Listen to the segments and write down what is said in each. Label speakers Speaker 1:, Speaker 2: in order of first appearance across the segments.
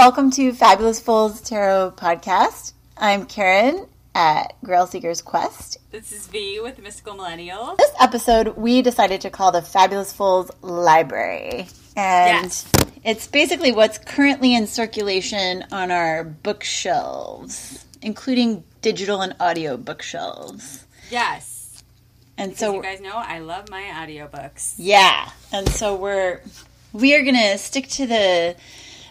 Speaker 1: welcome to Fabulous Fools Tarot Podcast. I'm Karen at Grail Seekers Quest.
Speaker 2: This is V with Mystical Millennial.
Speaker 1: This episode we decided to call the Fabulous Fools Library. And
Speaker 2: Yes.
Speaker 1: it's basically what's currently in circulation on our bookshelves, including digital and audio bookshelves.
Speaker 2: Yes.
Speaker 1: And
Speaker 2: So
Speaker 1: so
Speaker 2: you guys know I love my audiobooks.
Speaker 1: Yeah, and so we're we are gonna stick to the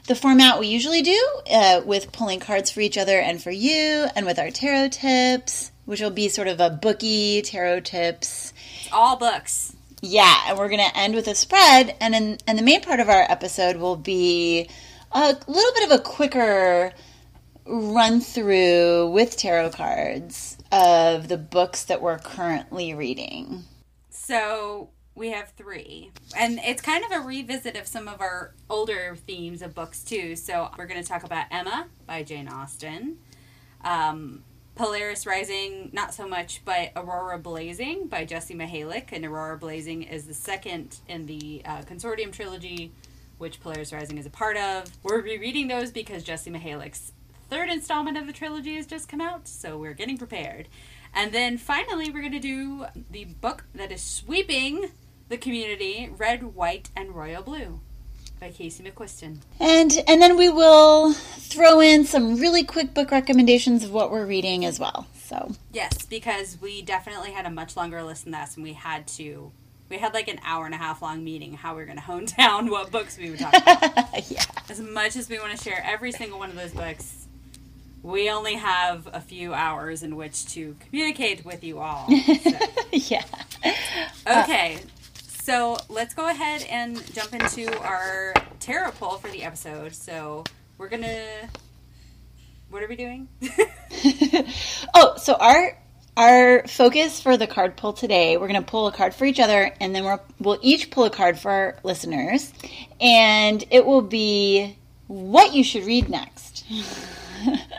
Speaker 1: the format we usually do uh, with pulling cards for each other and for you, and with our tarot tips, which will be sort of a bookie tarot tips.
Speaker 2: It's all books.
Speaker 1: Yeah, and we're gonna end with a spread, and in, and the main part of our episode will be a little bit of a quicker run through with tarot cards of the books that we're currently reading.
Speaker 2: So we have three. And it's kind of a revisit of some of our older themes of books too. So we're going to talk about Emma by Jane Austen. Um, Polaris Rising, not so much, but Aurora Blazing by Jessie Mihalik. And Aurora Blazing is the second in the uh, Consortium trilogy, which Polaris Rising is a part of. We're rereading those because Jessie Mihalik's third installment of the trilogy has just come out, so we're getting prepared. And then finally, we're going to do the book that is sweeping the community Red, White, and Royal Blue by Casey McQuiston.
Speaker 1: And and then we will throw in some really quick book recommendations of what we're reading as well. So
Speaker 2: Yes, because we definitely had a much longer list than this, and we had to. We had like an hour and a half long meeting how we were going to hone down what books we would talk about.
Speaker 1: yeah.
Speaker 2: as much as we want to share every single one of those books, we only have a few hours in which to communicate with you all. So.
Speaker 1: yeah.
Speaker 2: Okay, so let's go ahead and jump into our tarot poll for the episode. So we're gonna. What are we doing?
Speaker 1: oh, so our our focus for the card pull today, we're going to pull a card for each other and then we'll we'll each pull a card for our listeners and it will be what you should read next.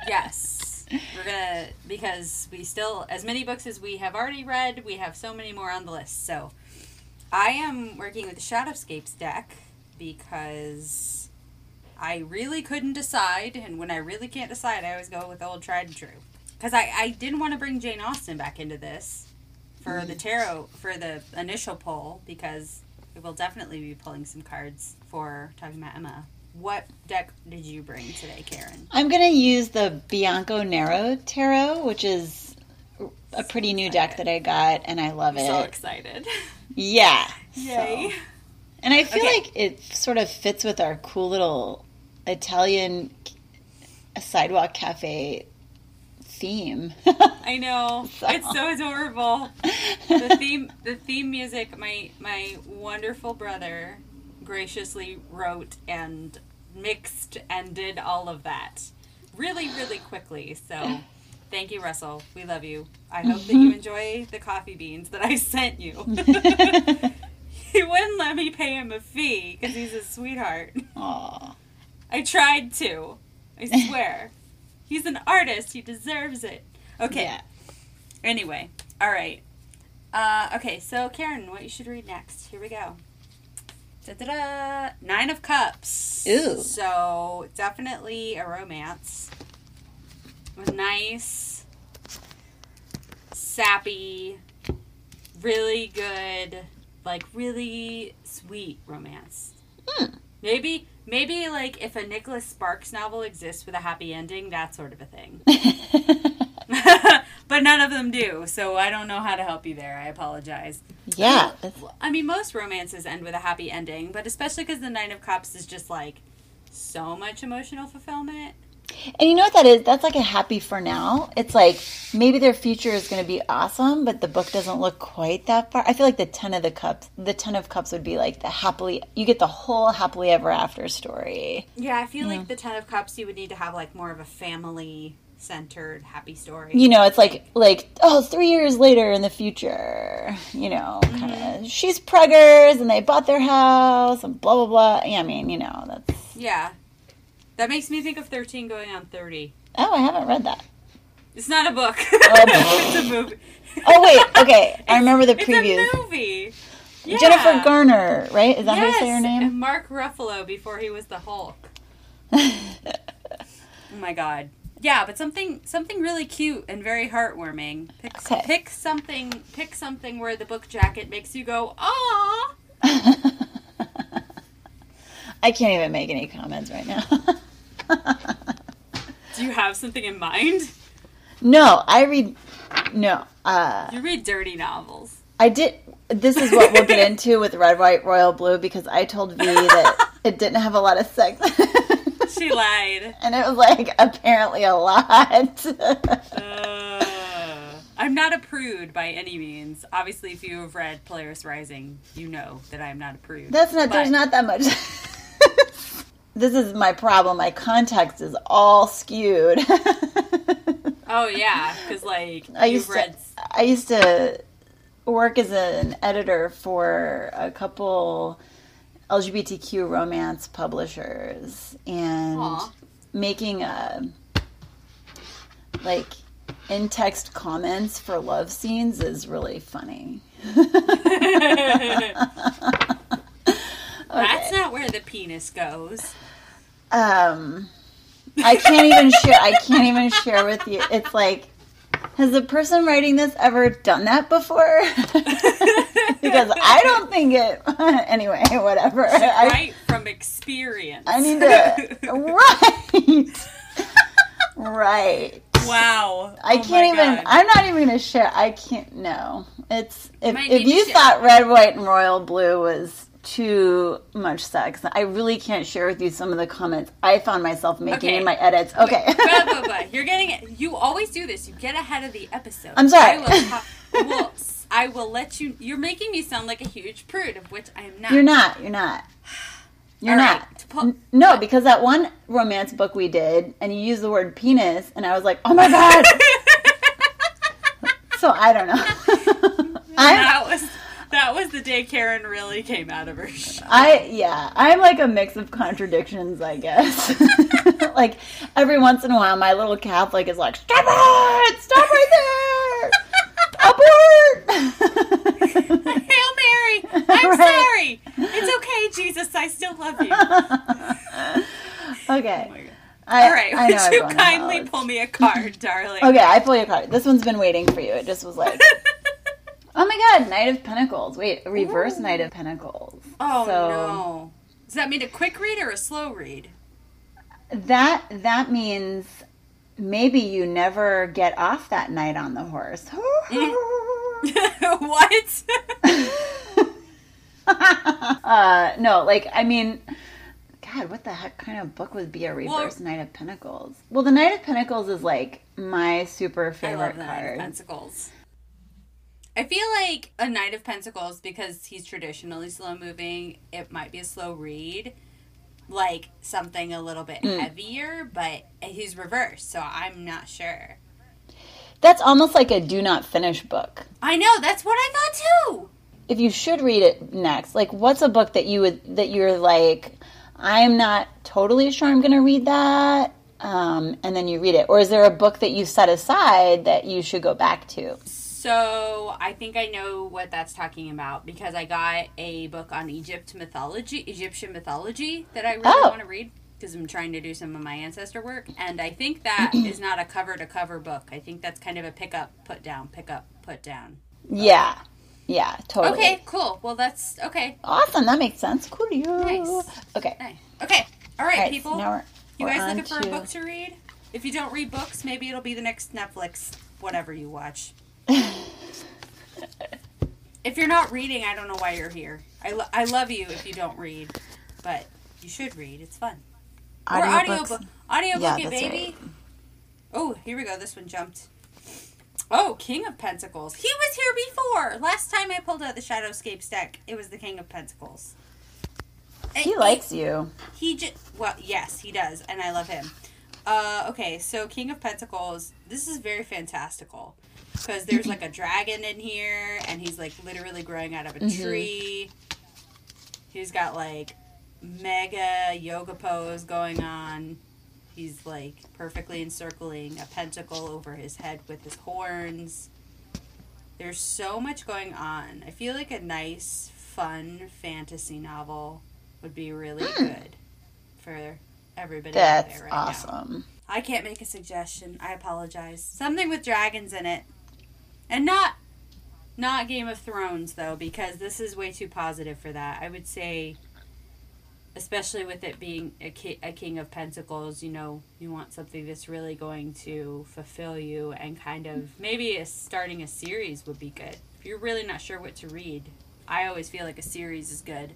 Speaker 2: yes, we're gonna because we still as many books as we have already read. We have so many more on the list. So I am working with the Shadowscapes deck because I really couldn't decide, and when I really can't decide, I always go with old tried and true. Because I, I didn't want to bring Jane Austen back into this for the tarot for the initial poll because we will definitely be pulling some cards for talking about Emma. What deck did you bring today, Karen?
Speaker 1: I'm going to use the Bianco Nero Tarot, which is a pretty new deck that I got and I love it.
Speaker 2: So excited!
Speaker 1: Yeah.
Speaker 2: Yay!
Speaker 1: So- And I feel
Speaker 2: Okay.
Speaker 1: like it sort of fits with our cool little Italian sidewalk cafe theme.
Speaker 2: I know
Speaker 1: So-
Speaker 2: it's so adorable. The theme, the theme music. My my wonderful brother graciously wrote and mixed and did all of that really really quickly. So. Thank you, Russell. We love you. I hope that you enjoy the coffee beans that I sent you. he wouldn't let me pay him a fee because he's a sweetheart.
Speaker 1: Aw.
Speaker 2: I tried to. I swear. He's an artist. He deserves it. Okay.
Speaker 1: Yeah.
Speaker 2: Anyway, all right. Uh, okay, so Karen, what you should read next? Here we go. Da-da-da. Nine of Cups.
Speaker 1: Ooh.
Speaker 2: So definitely a romance. With nice, sappy, really good, like really sweet romance.
Speaker 1: Hmm.
Speaker 2: Maybe, maybe like if a Nicholas Sparks novel exists with a happy ending, that sort of a thing. but none of them do, so I don't know how to help you there. I apologize.
Speaker 1: yeah. that's-
Speaker 2: I mean, most romances end with a happy ending, but especially because the Nine of Cups is just like so much emotional fulfillment.
Speaker 1: And you know what that is? That's like a happy for now. It's like maybe their future is going to be awesome, but the book doesn't look quite that far. I feel like the Ten of the Cups, the Ten of Cups would be like the happily, you get the whole happily ever after story.
Speaker 2: Yeah, I feel like the Ten of Cups, you would need to have like more of a family centered happy story.
Speaker 1: You know, it's like, like, oh, three years later in the future, you know, kind of, mm-hmm. she's preggers and they bought their house and blah, blah, blah. Yeah, I mean, you know, that's,
Speaker 2: Yeah. That makes me think of 13 going on 30.
Speaker 1: oh, I haven't read that.
Speaker 2: It's not a book.
Speaker 1: Oh,
Speaker 2: it's a movie.
Speaker 1: Oh, wait, okay. I remember the
Speaker 2: It's a movie. Yeah.
Speaker 1: Jennifer Garner, right? Is that how you say her name?
Speaker 2: and Mark Ruffalo before he was the Hulk. Oh my god. Yeah, but something something really cute and very heartwarming. Pick,
Speaker 1: Okay.
Speaker 2: pick something pick something where the book jacket makes you go, "Ah."
Speaker 1: I can't even make any comments right now.
Speaker 2: Do you have something in mind?
Speaker 1: no, I read. No, uh,
Speaker 2: You read dirty novels.
Speaker 1: I did. This is what we'll get into with Red, White, Royal, Blue because I told V that it didn't have a lot of sex.
Speaker 2: She lied.
Speaker 1: and it was like apparently a lot.
Speaker 2: Uh, I'm not a prude by any means. Obviously, if you have read Polaris Rising, you know that I'm not a prude.
Speaker 1: That's not. There's not that much. This is my problem. My context is all skewed.
Speaker 2: Oh yeah, because like
Speaker 1: I used to. I used to work as an editor for a couple LGBTQ romance publishers, and
Speaker 2: Aw.
Speaker 1: making a like in text comments for love scenes is really funny.
Speaker 2: That's not where the penis goes.
Speaker 1: Um, I can't even share. I can't even share with you. It's like, has the person writing this ever done that before? because I don't think it. Anyway, whatever. I,
Speaker 2: right from experience.
Speaker 1: I need to. Right. right.
Speaker 2: Wow.
Speaker 1: I
Speaker 2: Oh
Speaker 1: can't even.
Speaker 2: God.
Speaker 1: I'm not even gonna share. I can't. No. It's if if you thought red, white, and royal blue was too much sex, I really can't share with you some of the comments I found myself making
Speaker 2: Okay.
Speaker 1: in my edits. Okay.
Speaker 2: Blah, blah, blah. You're getting it. You always do this. You get ahead of the episode.
Speaker 1: I'm sorry.
Speaker 2: I will, will- I will let you. You're making me sound like a huge prude, of which I am not.
Speaker 1: You're not. You're not. You're
Speaker 2: All
Speaker 1: not.
Speaker 2: right, pull-
Speaker 1: no, because that one romance book we did, and you used the word penis, and I was like, oh my god. so I don't know.
Speaker 2: That was that was the day Karen really came out of her shell.
Speaker 1: I yeah, I'm like a mix of contradictions, I guess. like every once in a while, my little Catholic is like, "Stop it! Stop right there! Abort!"
Speaker 2: Hail Mary! I'm
Speaker 1: Right.
Speaker 2: sorry. It's okay, Jesus. I still love you.
Speaker 1: okay. Oh I,
Speaker 2: All right.
Speaker 1: I
Speaker 2: Would you kindly pull me a card, darling?
Speaker 1: Okay, I pull your card. This one's been waiting for you. It just was like, oh my god, Knight of Pentacles. Wait, reverse
Speaker 2: Ooh.
Speaker 1: Knight of Pentacles.
Speaker 2: Oh
Speaker 1: So-
Speaker 2: no. Does that mean a quick read or a slow read?
Speaker 1: That that means maybe you never get off that knight on the horse.
Speaker 2: what?
Speaker 1: uh, no, like I mean, God, what the heck kind of book would be a reverse Knight of Pentacles? Well, the Knight of Pentacles is like my super favorite
Speaker 2: love the Knight of
Speaker 1: card.
Speaker 2: Pentacles. I feel like a Knight of Pentacles, because he's traditionally slow moving, it might be a slow read. Like something a little bit
Speaker 1: Mm.
Speaker 2: heavier, but he's reversed, so I'm not sure.
Speaker 1: That's almost like a do not finish book.
Speaker 2: I know, that's what I thought too!
Speaker 1: if you should read it next, like what's a book that you would that you're like, I'm not totally sure I'm going to read that, um, and then you read it, or is there a book that you set aside that you should go back to?
Speaker 2: So I think I know what that's talking about because I got a book on Egypt mythology, Egyptian mythology that I really
Speaker 1: Oh.
Speaker 2: want to read because I'm trying to do some of my ancestor work, and I think that is not a cover to cover book. I think that's kind of a pick up, put down, pick up, put down.
Speaker 1: Yeah, uh, yeah, totally.
Speaker 2: Okay, cool. Well, that's okay.
Speaker 1: awesome. That makes sense. Cool.
Speaker 2: Nice.
Speaker 1: Okay.
Speaker 2: Nice. Okay. All right,
Speaker 1: All right,
Speaker 2: people.
Speaker 1: now we're,
Speaker 2: you
Speaker 1: we're
Speaker 2: guys looking for
Speaker 1: to-
Speaker 2: a book to read? If you don't read books, maybe it'll be the next Netflix, whatever you watch. If you're not reading, I don't know why you're here. I, lo- I love you if you don't read, but you should read. It's fun. Or
Speaker 1: Audiobooks.
Speaker 2: audiobook. Audiobook
Speaker 1: Yeah,
Speaker 2: it, baby. Oh, here we go. This one jumped. Oh, King of Pentacles. He was here before. Last time I pulled out the Shadowscapes deck, it was the King of Pentacles.
Speaker 1: He likes you.
Speaker 2: he just well, yes, he does, and I love him. Uh, okay, so King of Pentacles. This is very fantastical because there's like a dragon in here, and he's like literally growing out of a
Speaker 1: Mhm.
Speaker 2: tree. He's got like mega yoga pose going on. He's like perfectly encircling a pentacle over his head with his horns. There's so much going on. I feel like a nice, fun fantasy novel would be really
Speaker 1: Hmm.
Speaker 2: good for everybody out
Speaker 1: That's
Speaker 2: there right now.
Speaker 1: awesome.
Speaker 2: I can't make a suggestion. I apologize. Something with dragons in it. And not not Game of Thrones though because this is way too positive for that. I would say especially with it being a, ki- a king of pentacles, you know, you want something that's really going to fulfill you and kind of maybe a, starting a series would be good. If you're really not sure what to read, I always feel like a series is good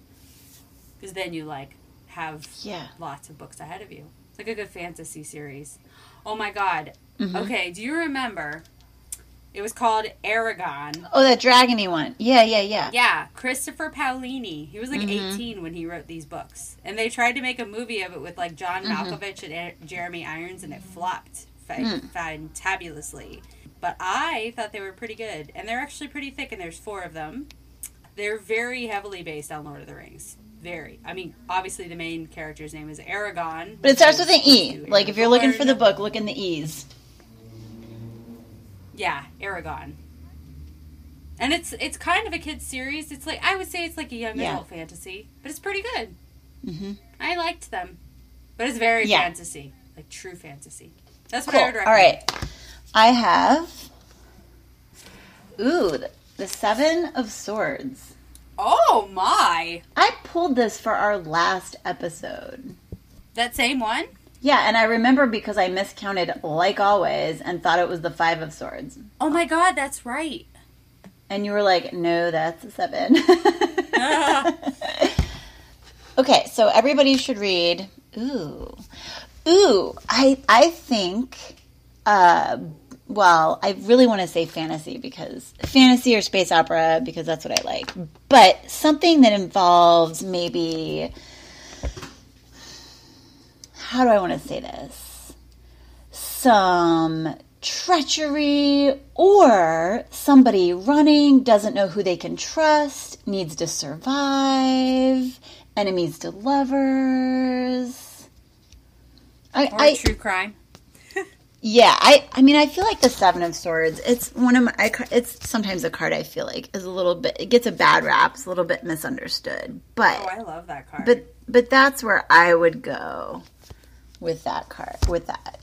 Speaker 2: because then you like have
Speaker 1: Yeah.
Speaker 2: lots of books ahead of you. It's like a good fantasy series. Oh my god.
Speaker 1: Mhm.
Speaker 2: Okay, do you remember? It was called Eragon.
Speaker 1: Oh, that dragony one. Yeah, yeah, yeah.
Speaker 2: Yeah, Christopher Paolini. He was like
Speaker 1: Mhm.
Speaker 2: 18 when he wrote these books. And they tried to make a movie of it with like John
Speaker 1: Mhm.
Speaker 2: Malkovich and A- Jeremy Irons and it flopped fa-
Speaker 1: Mm.
Speaker 2: fantabulously. But I thought they were pretty good. And they're actually pretty thick and there's four of them. They're very heavily based on Lord of the Rings. Very. I mean, obviously the main character's name is Eragon.
Speaker 1: But it starts with an E. Like if you're looking for the book, look in the E's.
Speaker 2: Yeah, Eragon. And it's it's kind of a kids series. It's like I would say it's like a young
Speaker 1: Yeah.
Speaker 2: adult fantasy, but it's pretty good.
Speaker 1: hmm
Speaker 2: I liked them, but it's very
Speaker 1: Yeah.
Speaker 2: fantasy, like true fantasy. That's what
Speaker 1: Cool.
Speaker 2: I would
Speaker 1: All
Speaker 2: recommend.
Speaker 1: right. I have. Ooh, the, the Seven of Swords.
Speaker 2: Oh my,
Speaker 1: I pulled this for our last episode.
Speaker 2: that same one.
Speaker 1: Yeah, and I remember because I miscounted like always and thought it was the Five of Swords.
Speaker 2: Oh my God, that's right.
Speaker 1: And you were like, no, that's a seven. okay, so everybody should read. Ooh. Ooh, I I think uh well, I really want to say fantasy because fantasy or space opera because that's what I like. But something that involves maybe how do I want to say this? Some treachery or somebody running doesn't know who they can trust, needs to survive, enemies to lovers. I,
Speaker 2: Or
Speaker 1: I
Speaker 2: true crime.
Speaker 1: yeah, I I mean I feel like the 7 of swords, it's one of my I, it's sometimes a card I feel like is a little bit it gets a bad rap, it's a little bit misunderstood. But
Speaker 2: Oh, I love that card.
Speaker 1: but but that's where I would go with that card with that.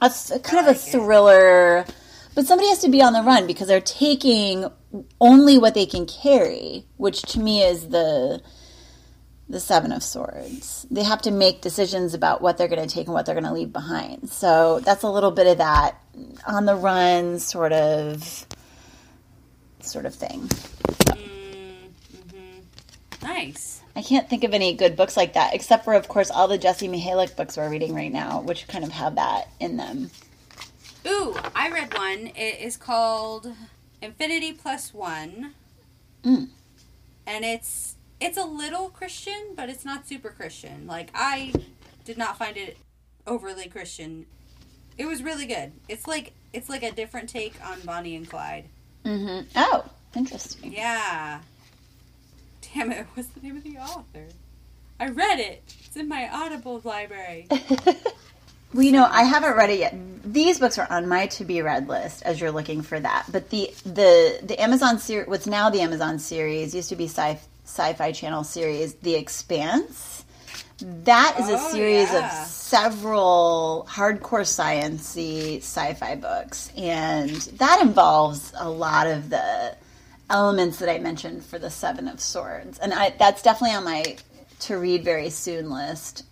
Speaker 1: That's a, kind
Speaker 2: I
Speaker 1: of a thriller, but somebody has to be on the run because they're taking only what they can carry, which to me is the the seven of swords. They have to make decisions about what they're going to take and what they're going to leave behind. So that's a little bit of that on the run sort of sort of thing.
Speaker 2: mm-hmm. Nice.
Speaker 1: I can't think of any good books like that, except for, of course, all the Jessie Mihalik books we're reading right now, which kind of have that in them.
Speaker 2: Ooh, I read one. It is called Infinity Plus One,
Speaker 1: Mm.
Speaker 2: and it's it's a little Christian, but it's not super Christian. Like I did not find it overly Christian. It was really good. It's like it's like a different take on Bonnie and Clyde.
Speaker 1: Mm-hmm. Oh, interesting.
Speaker 2: Yeah. Damn it! What's the name of the author? I read it. It's in my Audible library.
Speaker 1: Well, you know, I haven't read it yet. These books are on my to be read list as you're looking for that. But the the the Amazon series, what's now the Amazon series, used to be sci sci-fi channel series, The Expanse. That is a
Speaker 2: Oh,
Speaker 1: series
Speaker 2: yeah.
Speaker 1: of several hardcore sciency sci-fi books, and that involves a lot of the elements that I mentioned for the Seven of Swords, and I, that's definitely on my to read very soon list.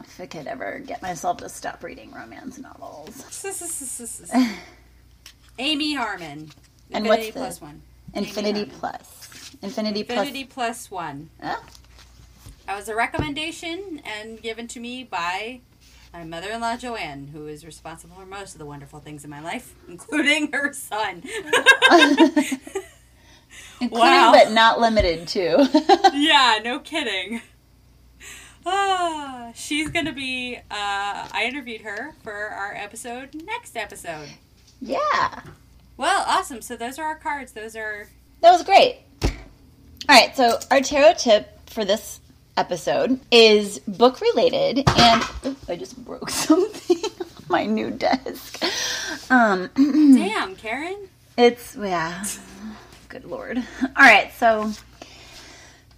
Speaker 1: If I could ever get myself to stop reading romance novels.
Speaker 2: Amy Harmon.
Speaker 1: And
Speaker 2: Infinity
Speaker 1: what's the-
Speaker 2: Plus One.
Speaker 1: Infinity. Plus. Infinity,
Speaker 2: Infinity Plus One.
Speaker 1: Plus. Oh,
Speaker 2: That was a recommendation and given to me by my mother-in-law Joanne, who is responsible for most of the wonderful things in my life, including her son.
Speaker 1: including
Speaker 2: Wow.
Speaker 1: but not limited to.
Speaker 2: yeah, no kidding. Ah, she's gonna be. Uh, I interviewed her for our episode next episode.
Speaker 1: yeah,
Speaker 2: Well, awesome. So those are our cards. Those are
Speaker 1: that was great. All right, so our tarot tip for this episode is book related, and Oop, I just broke something on my new desk. Um,
Speaker 2: damn, Karen.
Speaker 1: It's yeah. Good lord. All right, so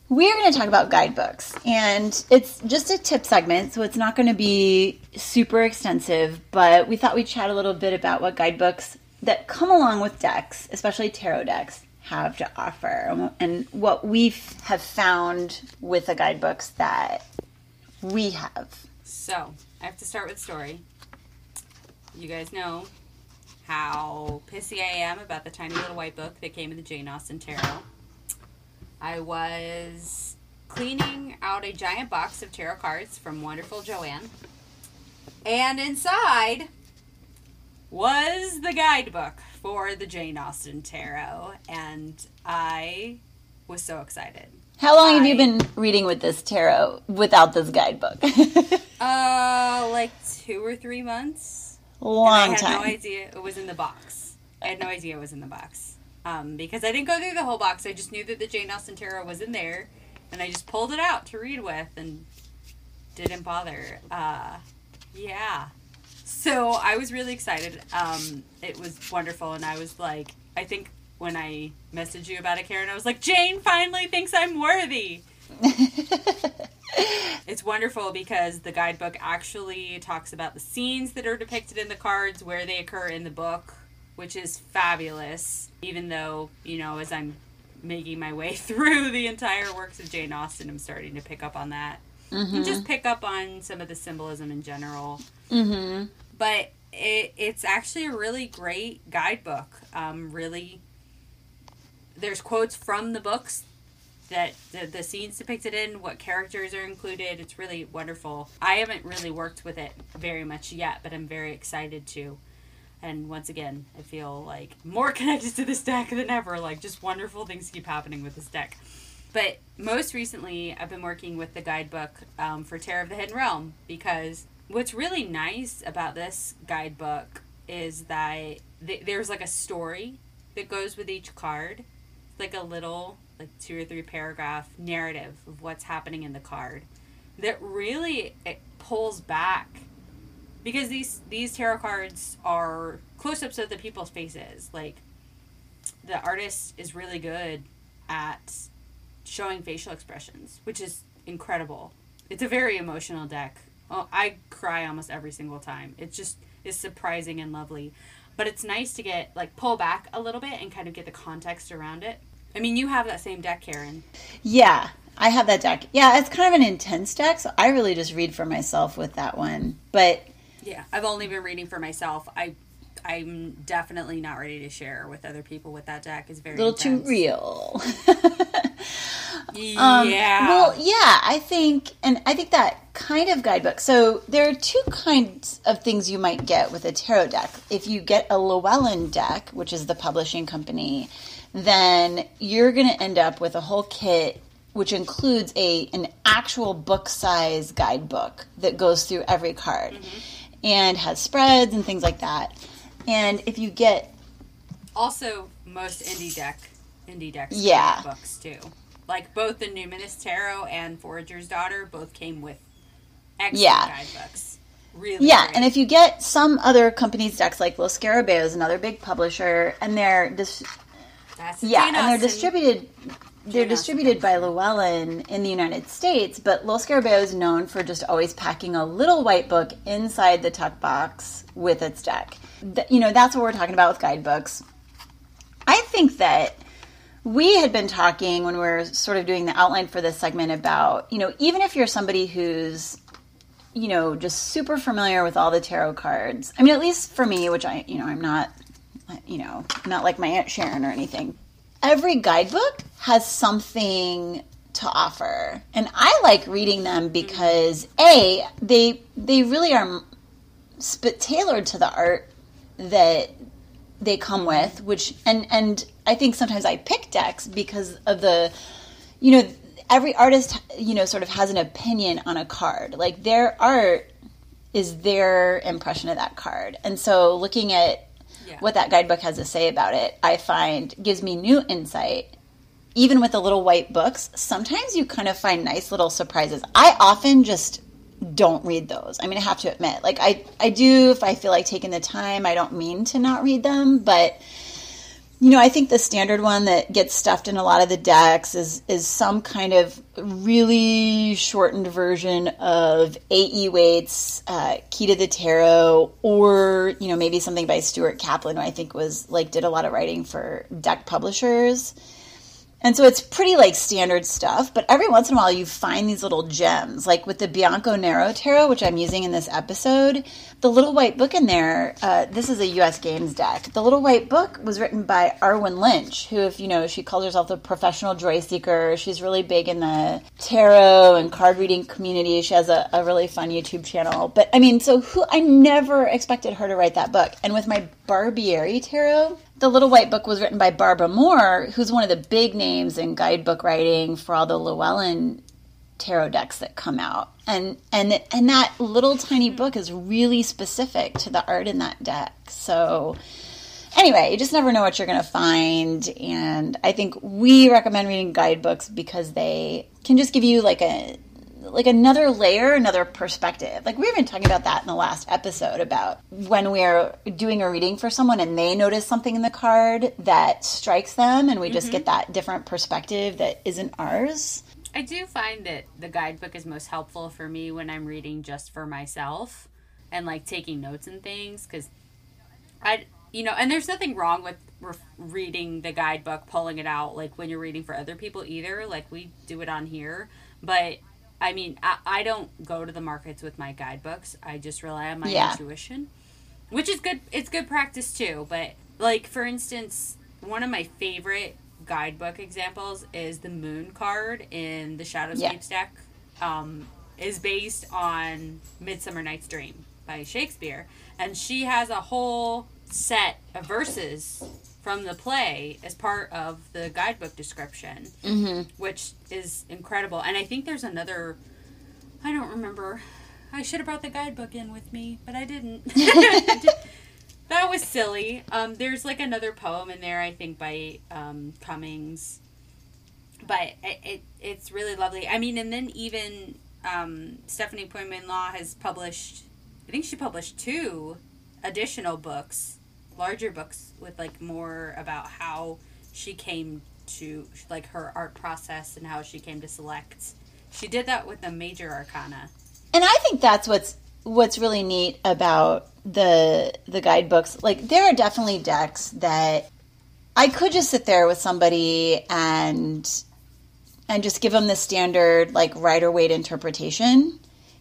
Speaker 1: we're going to talk about guidebooks. And it's just a tip segment, so it's not going to be super extensive, but we thought we'd chat a little bit about what guidebooks that come along with decks, especially tarot decks, have to offer and what we have found with the guidebooks that we have.
Speaker 2: So, I have to start with story. You guys know how pissy I am about the tiny little white book that came in the Jane Austen Tarot. I was cleaning out a giant box of tarot cards from Wonderful Joanne. And inside was the guidebook for the Jane Austen Tarot. And I was so excited.
Speaker 1: How long I, have you been reading with this tarot without this guidebook?
Speaker 2: uh, like two or three months.
Speaker 1: Long
Speaker 2: I had
Speaker 1: time.
Speaker 2: no idea it was in the box. I had no idea it was in the box. Um, because I didn't go through the whole box. I just knew that the Jane Austen Tarot was in there, and I just pulled it out to read with and didn't bother. Uh, yeah. So I was really excited. Um, it was wonderful, and I was like, I think when I messaged you about it, Karen, I was like, Jane finally thinks I'm worthy. it's wonderful because the guidebook actually talks about the scenes that are depicted in the cards, where they occur in the book, which is fabulous. Even though, you know, as I'm making my way through the entire works of Jane Austen, I'm starting to pick up on that. Mm-hmm. And just pick up on some of the symbolism in general.
Speaker 1: Mm-hmm.
Speaker 2: But it, it's actually a really great guidebook. Um, really, there's quotes from the books that the, the scenes depicted in, what characters are included. It's really wonderful. I haven't really worked with it very much yet, but I'm very excited to. And once again, I feel like more connected to this deck than ever. Like, just wonderful things keep happening with this deck. But most recently, I've been working with the guidebook um, for Tarot of the Hidden Realm because what's really nice about this guidebook is that th- there's like a story that goes with each card, like a little, like two or three paragraph narrative of what's happening in the card that really it pulls back because these these tarot cards are close-ups of the people's faces. Like the artist is really good at showing facial expressions which is incredible. It's a very emotional deck oh, i cry almost every single time it just is surprising and lovely but it's nice to get like pull back a little bit and kind of get the context around it i mean you have that same deck karen
Speaker 1: Yeah, I have that deck. Yeah, it's kind of an intense deck, so I really just read for myself with that one. But
Speaker 2: Yeah, I've only been reading for myself. I I'm definitely not ready to share with other people with that deck. It's very
Speaker 1: a little too real.
Speaker 2: Yeah.
Speaker 1: Um, Well, yeah, I think, and I think that kind of guidebook. So there are two kinds of things you might get with a tarot deck. If you get a Llewellyn deck, which is the publishing company, then you're going to end up with a whole kit which includes a an actual book size guidebook that goes through every card and has spreads and things like that. And if you get
Speaker 2: also, most indie deck indie decks
Speaker 1: Yeah.
Speaker 2: books too. Like both the Numinous Tarot and Forager's Daughter both came with excellent
Speaker 1: Yeah.
Speaker 2: guidebooks. Really,
Speaker 1: Yeah,
Speaker 2: great.
Speaker 1: and if you get some other companies' decks, like Los Scarabeo is another big publisher, and they're dis-
Speaker 2: That's
Speaker 1: yeah,
Speaker 2: Jane
Speaker 1: and they're distributed. They're
Speaker 2: Jane
Speaker 1: distributed by Llewellyn in the United States, but Los Scarabeo is known for just always packing a little white book inside the tuck box with its deck. Th- you know, that's what we're talking about with guidebooks. I think that we had been talking when we were sort of doing the outline for this segment about, you know, even if you're somebody who's you know, just super familiar with all the tarot cards. I mean, at least for me, which I, you know, I'm not, you know, not like my Aunt Sharon or anything. Every guidebook has something to offer. And I like reading them mm-hmm. because A, they they really are sp- tailored to the art that they come with, which and and I think sometimes I pick decks because of the you know every artist you know sort of has an opinion on a card. Like their art is their impression of that card. And so looking at
Speaker 2: Yeah.
Speaker 1: what that guidebook has to say about it i find gives me new insight. Even with the little white books sometimes you kind of find nice little surprises. I often just don't read those i mean i have to admit like i i do if i feel like taking the time i don't mean to not read them but you know, I think the standard one that gets stuffed in a lot of the decks is is some kind of really shortened version of A.E. Waite's uh, Key to the Tarot, or you know, maybe something by Stuart Kaplan, who I think was like did a lot of writing for deck publishers. And so it's pretty like standard stuff, but every once in a while you find these little gems. Like with the Bianco Nero Tarot, which I'm using in this episode, the little white book in there, uh, this is a US Games deck. The little white book was written by Arwen Lynch, who, if you know, she calls herself a professional joy seeker. She's really big in the tarot and card reading community. She has a, a really fun YouTube channel. But I mean, so who I never expected her to write that book. And with my Barbieri Tarot, the Little White Book was written by Barbara Moore, who's one of the big names in guidebook writing for all the Llewellyn tarot decks that come out. And and and that little tiny book is really specific to the art in that deck. So anyway, you just never know what you're going to find and I think we recommend reading guidebooks because they can just give you like a like another layer, another perspective. Like we were even talking about that in the last episode about when we're doing a reading for someone and they notice something in the card that strikes them and we just mm-hmm. get that different perspective that isn't ours.
Speaker 2: I do find that the guidebook is most helpful for me when I'm reading just for myself and like taking notes and things cuz I you know, and there's nothing wrong with re- reading the guidebook, pulling it out like when you're reading for other people either. Like we do it on here, but I mean, I, I don't go to the markets with my guidebooks. I just rely on my yeah. intuition, which is good. It's good practice too. But like for instance, one of my favorite guidebook examples is the Moon card in the Shadowscape yeah. deck. Um, is based on Midsummer Night's Dream by Shakespeare, and she has a whole set of verses from the play as part of the guidebook description, mm-hmm. which is incredible. And I think there's another. I don't remember. I should have brought the guidebook in with me, but I didn't. that was silly. Um, there's like another poem in there, I think, by um, Cummings. But it, it, it's really lovely. I mean, and then even um, Stephanie Pui-Mun Law has published, I think she published two additional books larger books with like more about how she came to like her art process and how she came to select. She did that with the major arcana.
Speaker 1: And I think that's what's what's really neat about the the guidebooks. Like there are definitely decks that I could just sit there with somebody and and just give them the standard like Rider Waite interpretation,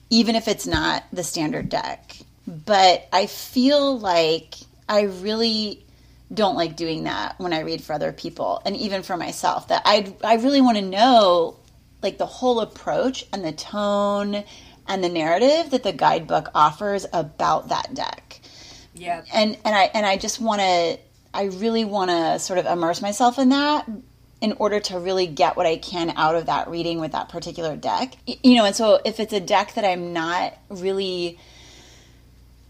Speaker 1: even if it's not the standard deck. But I feel like I really don't like doing that when I read for other people and even for myself that I I really want to know like the whole approach and the tone and the narrative that the guidebook offers about that deck.
Speaker 2: Yeah.
Speaker 1: And and I and I just want to I really want to sort of immerse myself in that in order to really get what I can out of that reading with that particular deck. You know, and so if it's a deck that I'm not really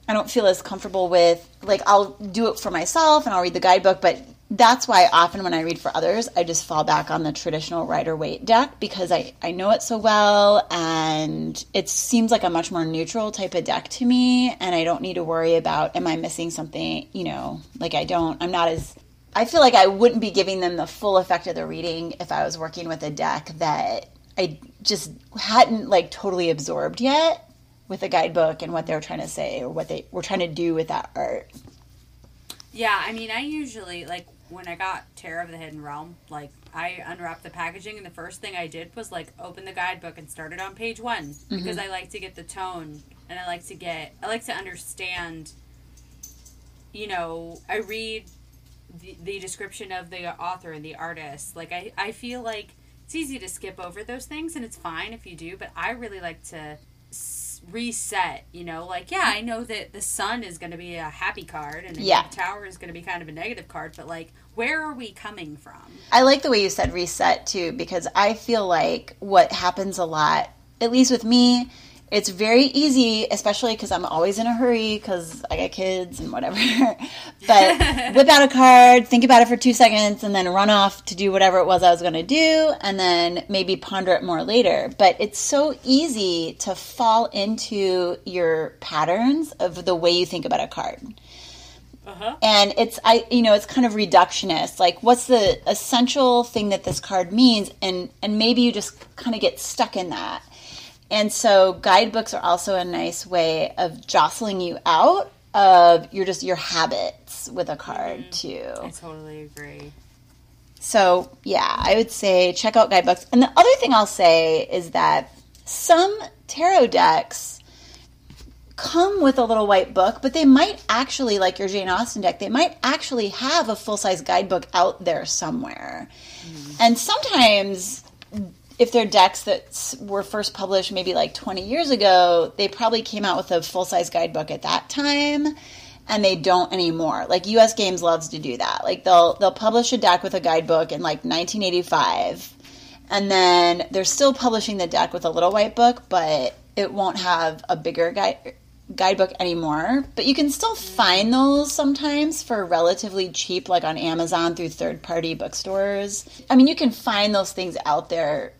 Speaker 1: I don't feel as comfortable with like I'll do it for myself and I'll read the guidebook, but that's why often when I read for others, I just fall back on the traditional Rider Waite deck because I, I know it so well and it seems like a much more neutral type of deck to me and I don't need to worry about am I missing something, you know, like I don't I'm not as I feel like I wouldn't be giving them the full effect of the reading if I was working with a deck that I just hadn't like totally absorbed yet with the guidebook and what they were trying to say or what they were trying to do with that art.
Speaker 2: Yeah, I mean, I usually like when I got Tarot of the Hidden Realm, like I unwrapped the packaging and the first thing I did was like open the guidebook and started on page one mm-hmm. because I like to get the tone and I like to get I like to understand. You know, I read the, the description of the author and the artist. Like I, I feel like it's easy to skip over those things and it's fine if you do, but I really like to reset you know like yeah i know that the sun is going to be a happy card and yeah. the tower is going to be kind of a negative card but like where are we coming from
Speaker 1: i like the way you said reset too because i feel like what happens a lot at least with me it's very easy, especially because I'm always in a hurry because I got kids and whatever. but whip out a card, think about it for two seconds, and then run off to do whatever it was I was going to do, and then maybe ponder it more later. But it's so easy to fall into your patterns of the way you think about a card.
Speaker 2: Uh-huh.
Speaker 1: and it's i you know it's kind of reductionist like what's the essential thing that this card means and and maybe you just kind of get stuck in that and so guidebooks are also a nice way of jostling you out of your just your habits with a card mm-hmm. too
Speaker 2: I totally agree.
Speaker 1: so yeah i would say check out guidebooks and the other thing i'll say is that some tarot decks come with a little white book, but they might actually, like your Jane Austen deck, they might actually have a full size guidebook out there somewhere. Mm-hmm. And sometimes, if they're decks that were first published maybe like 20 years ago, they probably came out with a full size guidebook at that time. And they don't anymore. Like US Games loves to do that. Like they'll they'll publish a deck with a guidebook in like 1985, and then they're still publishing the deck with a little white book, but it won't have a bigger guide guidebook anymore. But you can still find those sometimes for relatively cheap, like on Amazon through third party bookstores. I mean, you can find those things out there.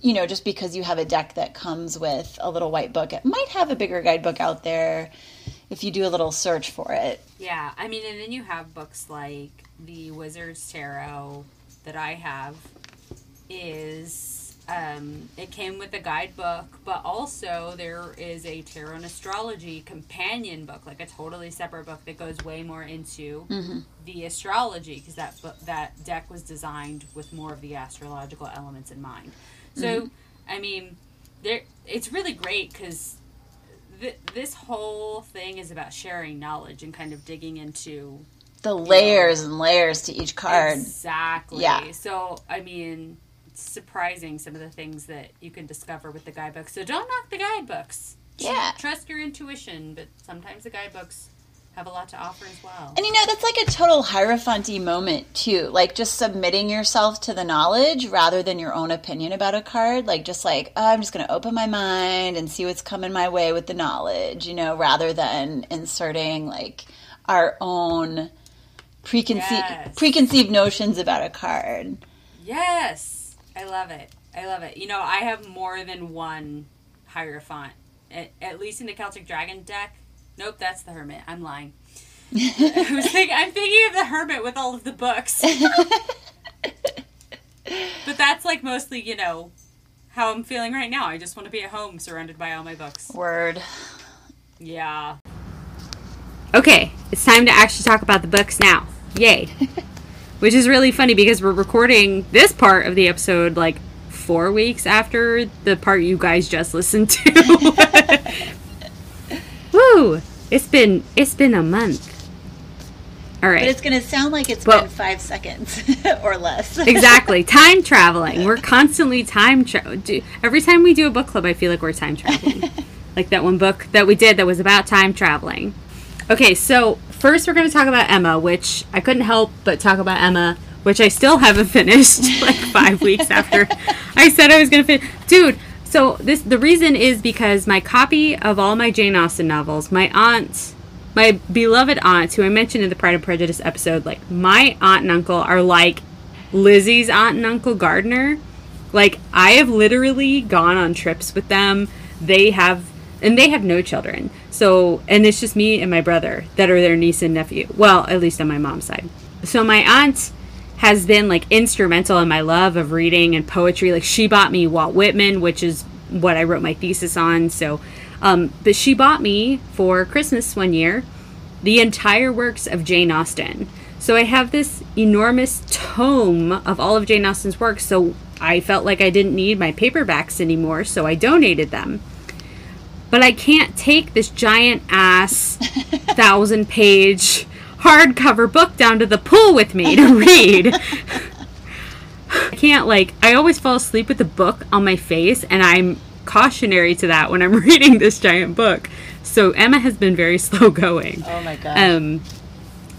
Speaker 1: You know, just because you have a deck that comes with a little white book, it might have a bigger guidebook out there if you do a little search for it.
Speaker 2: Yeah, I mean, and then you have books like the Wizard's Tarot that I have is um, it came with a guidebook, but also there is a tarot and astrology companion book, like a totally separate book that goes way more into the astrology because that that deck was designed with more of the astrological elements in mind. So, mm-hmm. I mean, there it's really great because th- this whole thing is about sharing knowledge and kind of digging into
Speaker 1: The layers and layers to each card.
Speaker 2: Exactly.
Speaker 1: Yeah.
Speaker 2: So, I mean, it's surprising some of the things that you can discover with the guidebooks. So, don't knock the guidebooks.
Speaker 1: Yeah.
Speaker 2: Trust your intuition, but sometimes the guidebooks have a lot to offer as well.
Speaker 1: And you know, that's like a total Hierophant moment, too. Like just submitting yourself to the knowledge rather than your own opinion about a card. Like, just like, oh, I'm just going to open my mind and see what's coming my way with the knowledge, you know, rather than inserting like our own preconceived,
Speaker 2: Yes.
Speaker 1: preconceived notions about a card.
Speaker 2: Yes. I love it. I love it. You know, I have more than one Hierophant. At, at least in the Celtic Dragon deck. Nope, that's the Hermit. I'm lying. I was think, I'm thinking of the Hermit with all of the books. but that's like mostly, you know, how I'm feeling right now. I just want to be at home surrounded by all my books.
Speaker 1: Word.
Speaker 2: Yeah. Okay, it's time to actually talk about the books now. Yay. Which is really funny because we're recording this part of the episode like four weeks after the part you guys just listened to. Woo! It's been it's been a month. All right.
Speaker 1: But it's going to sound like it's
Speaker 2: Well-
Speaker 1: been five seconds or less.
Speaker 2: exactly. Time traveling. We're constantly time tra- do Every time we do a book club, I feel like we're time traveling. like that one book that we did that was about time traveling. Okay, so first we're going to talk about Emma, which I couldn't help but talk about Emma, which I still haven't finished like 5 weeks after I said I was going to finish. Dude, so this the reason is because my copy of all my Jane Austen novels, my aunt my beloved aunt, who I mentioned in the Pride and Prejudice episode, like my aunt and uncle are like Lizzie's aunt and uncle Gardiner. Like I have literally gone on trips with them. They have and they have no children. So and it's just me and my brother that are their niece and nephew. Well, at least on my mom's side. So my aunt has been like instrumental in my love of reading and poetry. Like she bought me Walt Whitman, which is what I wrote my thesis on. So um, but she bought me for Christmas one year the entire works of Jane Austen. So I have this enormous tome of all of Jane Austen's works. So I felt like I didn't need my paperbacks anymore, so I donated them. But I can't take this giant ass thousand page hardcover book down to the pool with me to read. I can't like I always fall asleep with the book on my face and I'm cautionary to that when I'm reading this giant book. So Emma has been very slow going.
Speaker 1: oh my god.
Speaker 2: Um,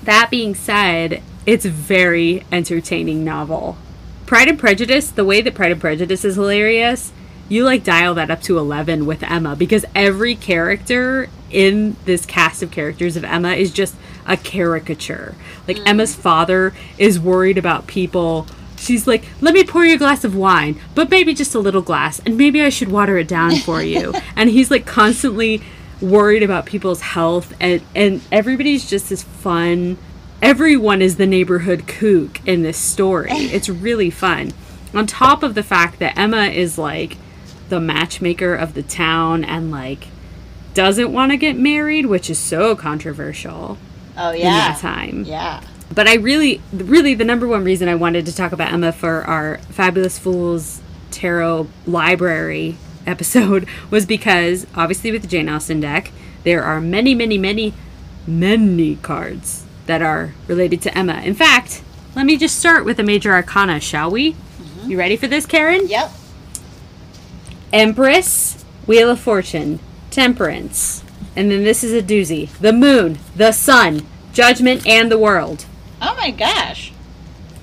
Speaker 2: that being said, it's a very entertaining novel. Pride and Prejudice, the way that Pride and Prejudice is hilarious, you like dial that up to 11 with Emma because every character in this cast of characters of Emma is just a caricature. Like mm. Emma's father is worried about people. She's like, let me pour you a glass of wine, but maybe just a little glass, and maybe I should water it down for you. and he's like constantly worried about people's health and and everybody's just as fun everyone is the neighborhood kook in this story it's really fun on top of the fact that emma is like the matchmaker of the town and like doesn't want to get married which is so controversial
Speaker 1: Oh
Speaker 2: in
Speaker 1: yeah.
Speaker 2: that time
Speaker 1: Yeah.
Speaker 2: but I really, really, the number one reason I wanted to talk about Emma for our Fabulous Fools Tarot Library episode was because, obviously, with the Jane Austen deck, there are many, many, many, many cards that are related to Emma. In fact, let me just start with a major arcana, shall we? Mm-hmm. You ready for this, Karen?
Speaker 1: Yep.
Speaker 2: Empress, Wheel of Fortune, Temperance, and then this is a doozy the Moon, the Sun, Judgment, and the World.
Speaker 1: Oh my gosh.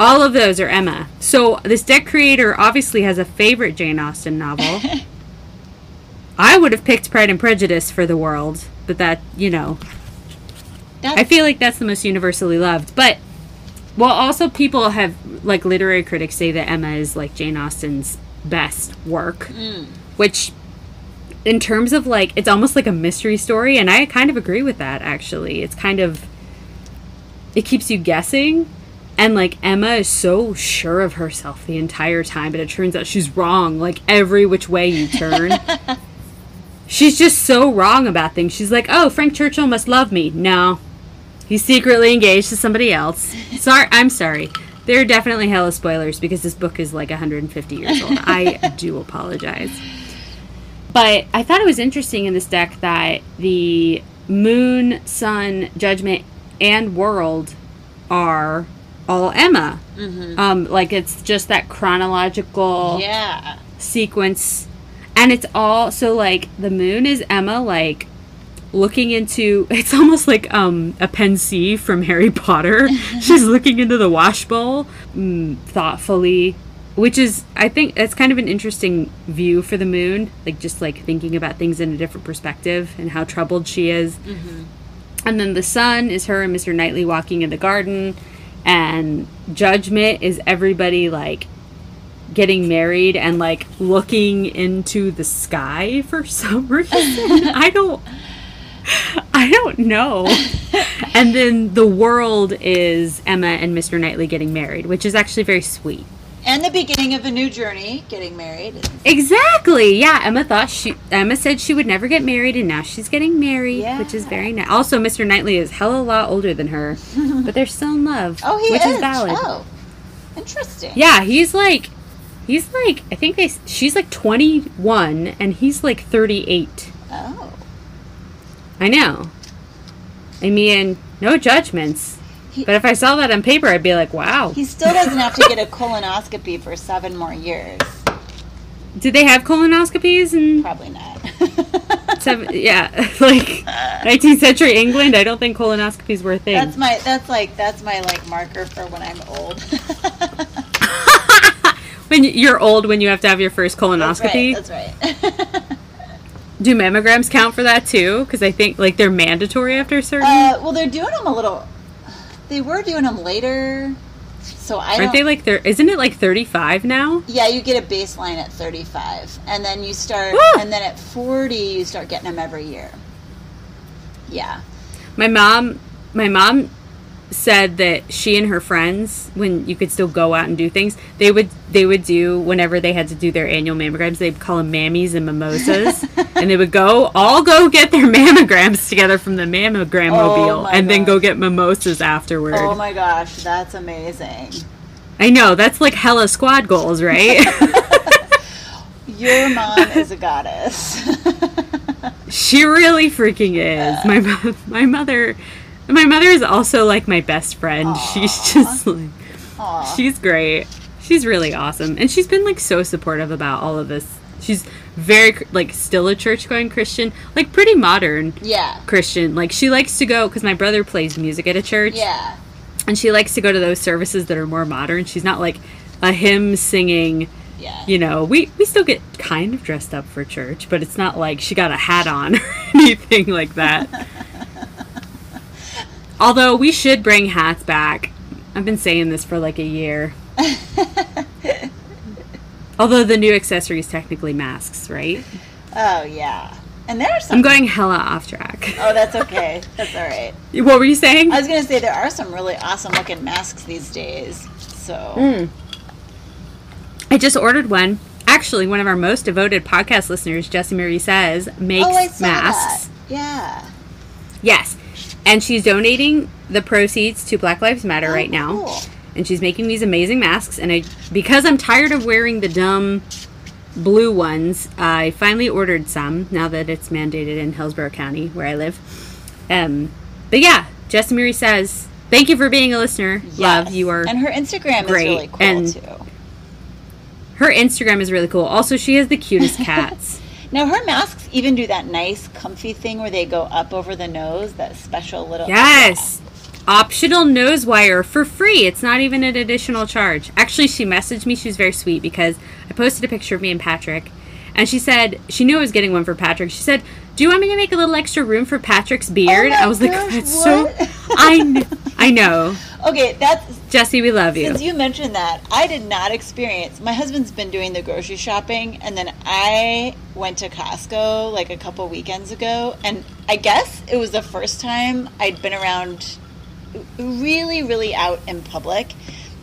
Speaker 2: All of those are Emma. So this deck creator obviously has a favorite Jane Austen novel. I would have picked Pride and Prejudice for the world, but that, you know,
Speaker 1: That's
Speaker 2: I feel like that's the most universally loved. But well, also people have like literary critics say that Emma is like Jane Austen's best work, mm. which in terms of like it's almost like a mystery story, and I kind of agree with that. Actually, it's kind of it keeps you guessing. And like Emma is so sure of herself the entire time, but it turns out she's wrong. Like every which way you turn, she's just so wrong about things. She's like, "Oh, Frank Churchill must love me." No, he's secretly engaged to somebody else. Sorry, I'm sorry. There are definitely hella spoilers because this book is like 150 years old. I do apologize. But I thought it was interesting in this deck that the moon, sun, judgment, and world are all Emma. Um, like it's just that chronological
Speaker 1: yeah.
Speaker 2: sequence and it's all so like the moon is emma like looking into it's almost like um a Pensieve from harry potter she's looking into the washbowl mm, thoughtfully which is i think it's kind of an interesting view for the moon like just like thinking about things in a different perspective and how troubled she is mm-hmm. and then the sun is her and Mr. Knightley walking in the garden. And judgment is everybody like getting married and like looking into the sky for some reason. I don't I don't know. and then the world is Emma and Mr. Knightley getting married, which is actually very sweet.
Speaker 1: And the beginning of a new journey, getting married.
Speaker 2: Exactly. Yeah, Emma thought she Emma said she would never get married and now she's getting married, which is very nice. Also, Mr. Knightley is hella lot older than her, but they're still in love.
Speaker 1: Oh, he
Speaker 2: which
Speaker 1: is.
Speaker 2: is valid.
Speaker 1: Oh, interesting.
Speaker 2: Yeah, he's like he's like I think they she's like 21 and he's like 38.
Speaker 1: Oh,
Speaker 2: I know. I mean, no judgments.
Speaker 1: He-
Speaker 2: but if I saw that on paper, I'd be like, "Wow."
Speaker 1: he still doesn't have to get a colonoscopy for seven more years.
Speaker 2: Did they have colonoscopies and
Speaker 1: Probably not.
Speaker 2: seven? Yeah, like 19th century England. I don't think colonoscopies were a thing.
Speaker 1: That's my. That's like. That's my like marker for when I'm old.
Speaker 2: when you're old, when you have to have your first
Speaker 1: That's
Speaker 2: colonoscopy.
Speaker 1: right. That's right.
Speaker 2: Do mammograms count for that too? Because I think like they're mandatory after a certain.
Speaker 1: uh, well, they're doing them a little. They were doing them later, so I
Speaker 2: Aren't they like there? Isn't it like 35 now?
Speaker 1: yeah, you get a baseline at 35, and then you start,
Speaker 2: Woo!
Speaker 1: and then at 40, you start getting them every year. Yeah.
Speaker 2: My mom, my mom said that she and her friends, when you could still go out and do things, they would they would do whenever they had to do their annual mammograms. They'd call them mammies and mimosas, and they would go all go get their mammograms together from the mammogram
Speaker 1: Oh
Speaker 2: mobile,
Speaker 1: my
Speaker 2: and then go get mimosas afterward.
Speaker 1: Oh my gosh, that's amazing.
Speaker 2: I know that's like hella squad goals, right?
Speaker 1: Your mom is a goddess.
Speaker 2: She really freaking is. My mo- my mother, my mother is also like my best friend. She's just like,
Speaker 1: Aw.
Speaker 2: she's great. She's really awesome, and she's been like so supportive about all of this. She's very like still a church going Christian, like pretty modern
Speaker 1: yeah.
Speaker 2: Christian. Like she likes to go because my brother plays music at a church,
Speaker 1: Yeah.
Speaker 2: and she likes to go to those services that are more modern. She's not like a hymn singing
Speaker 1: Yeah.
Speaker 2: you know, we we still get kind of dressed up for church, but it's not like she got a hat on or anything like that. Although we should bring hats back. I've been saying this for like a year. Although the new accessory is technically masks, right?
Speaker 1: Oh yeah. And there are some.
Speaker 2: I'm going hella off track.
Speaker 1: Oh, that's okay. That's all right.
Speaker 2: What were you saying?
Speaker 1: I was gonna say there are some really awesome looking masks these days. So
Speaker 2: Mm. I just ordered one. Actually, one of our most devoted podcast listeners, Jessie Marie says, makes
Speaker 1: oh, I saw
Speaker 2: masks.
Speaker 1: that. Yeah.
Speaker 2: Yes. And she's donating the proceeds to Black Lives Matter
Speaker 1: Oh,
Speaker 2: right now.
Speaker 1: cool.
Speaker 2: And she's making these amazing masks. And I, because I'm tired of wearing the dumb blue ones, I finally ordered some now that it's mandated in Hillsborough County, where I live. Um, but yeah, Jessie Marie says, thank you for being a listener. Love, you are.
Speaker 1: And her Instagram
Speaker 2: great,
Speaker 1: is really cool
Speaker 2: and-
Speaker 1: too.
Speaker 2: her Instagram is really cool. Also, she has the cutest cats.
Speaker 1: Now her masks even do that nice, comfy thing where they go up over the nose. That special little.
Speaker 2: Yes. Optional nose wire for free. It's not even an additional charge. Actually, she messaged me. She was very sweet because I posted a picture of me and Patrick. And she said she knew I was getting one for Patrick. She said, "Do you want me to make a little extra room for Patrick's beard?"
Speaker 1: Oh
Speaker 2: I was like, "That's
Speaker 1: what?
Speaker 2: so." I kn- I know,
Speaker 1: Okay, that's
Speaker 2: Jesse. We love you.
Speaker 1: Since you mentioned that, I did not experience. My husband's been doing the grocery shopping, and then I went to Costco like a couple weekends ago, and I guess it was the first time I'd been around really, really out in public,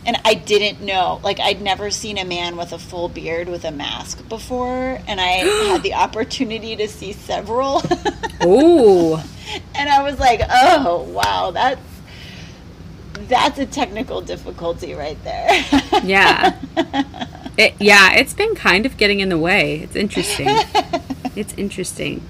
Speaker 1: and I didn't know. Like, I'd never seen a man with a full beard with a mask before, and I had the opportunity to see several.
Speaker 2: Ooh,
Speaker 1: and I was like, "Oh, wow, that's that's a technical difficulty right there."
Speaker 2: yeah, it, yeah. It's been kind of getting in the way. It's interesting. it's interesting.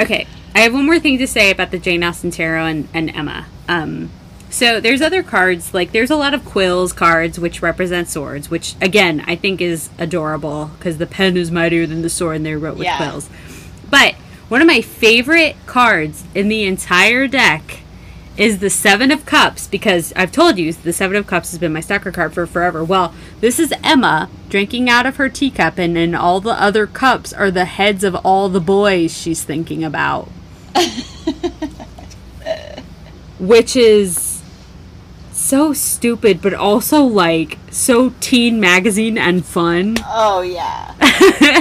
Speaker 2: Okay, I have one more thing to say about the Jane Austen Tarot and, and Emma. Um, so there's other cards, like there's a lot of quills cards which represent swords, which again I think is adorable because the pen is mightier than the sword, and they're wrote with
Speaker 1: Yeah.
Speaker 2: quills. But one of my favorite cards in the entire deck is the Seven of Cups because I've told you the Seven of Cups has been my stalker card for forever. Well, this is Emma drinking out of her teacup, and in all the other cups are the heads of all the boys she's thinking about. Which is so stupid, but also like so teen magazine and fun.
Speaker 1: Oh yeah.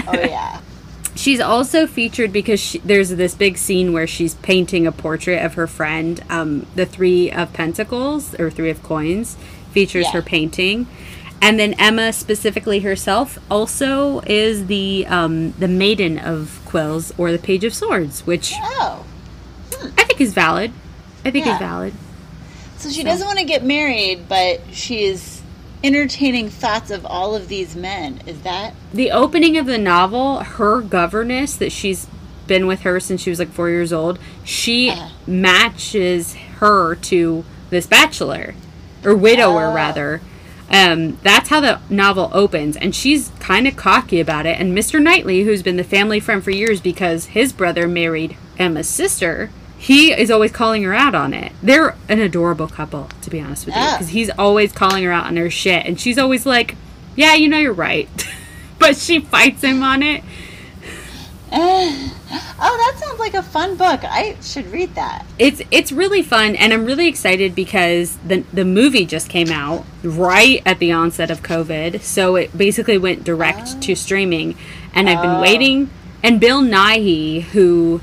Speaker 1: Oh yeah.
Speaker 2: She's also featured because she, there's this big scene where she's painting a portrait of her friend. Um, the Three of Pentacles or Three of Coins features
Speaker 1: Yeah.
Speaker 2: her painting, and then Emma specifically herself also is the um, the Maiden of Quills or the Page of Swords, which
Speaker 1: Oh.
Speaker 2: I think is valid. I think
Speaker 1: Yeah.
Speaker 2: is valid.
Speaker 1: So she doesn't want to get married, but she's entertaining thoughts of all of these men. Is that
Speaker 2: The opening of the novel, her governess that she's been with her since she was like four years old, she
Speaker 1: Uh-huh.
Speaker 2: matches her to this bachelor or widower
Speaker 1: Oh.
Speaker 2: rather. Um, that's how the novel opens, and she's kind of cocky about it. And Mr. Knightley, who's been the family friend for years because his brother married Emma's sister, he is always calling her out on it. They're an adorable couple, to be honest with you,
Speaker 1: Oh.
Speaker 2: because he's always calling her out on her shit, and she's always like, "Yeah, you know you're right," but she fights him on it.
Speaker 1: Oh, that sounds like a fun book. I should read that.
Speaker 2: It's it's really fun, and I'm really excited because the the movie just came out right at the onset of COVID, so it basically went direct to oh. streaming, and I've been
Speaker 1: Oh.
Speaker 2: waiting. And Bill Nighy, who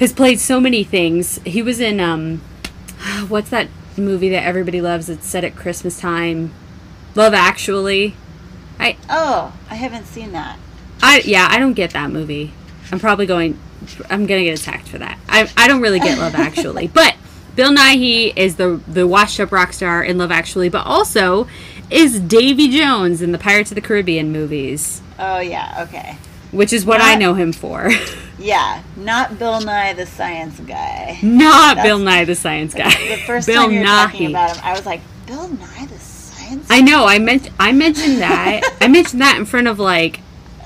Speaker 2: has played so many things, he was in um, what's that movie that everybody loves? It's set at Christmas time, Love Actually. I
Speaker 1: Oh, I haven't seen that.
Speaker 2: I yeah, I don't get that movie. I'm probably going. I'm gonna get attacked for that. I I don't really get Love Actually, but Bill Nighy is the the washed up rock star in Love Actually, but also is Davy Jones in the Pirates of the Caribbean movies,
Speaker 1: Oh yeah, okay.
Speaker 2: Which is what I know him for.
Speaker 1: Yeah, not Bill Nye the Science Guy.
Speaker 2: Not
Speaker 1: That's-
Speaker 2: Bill Nye the Science Guy.
Speaker 1: The first
Speaker 2: Bill
Speaker 1: time you were talking about him, I was like, Bill Nye the Science
Speaker 2: I know. I meant I mentioned that. I mentioned that in front of like,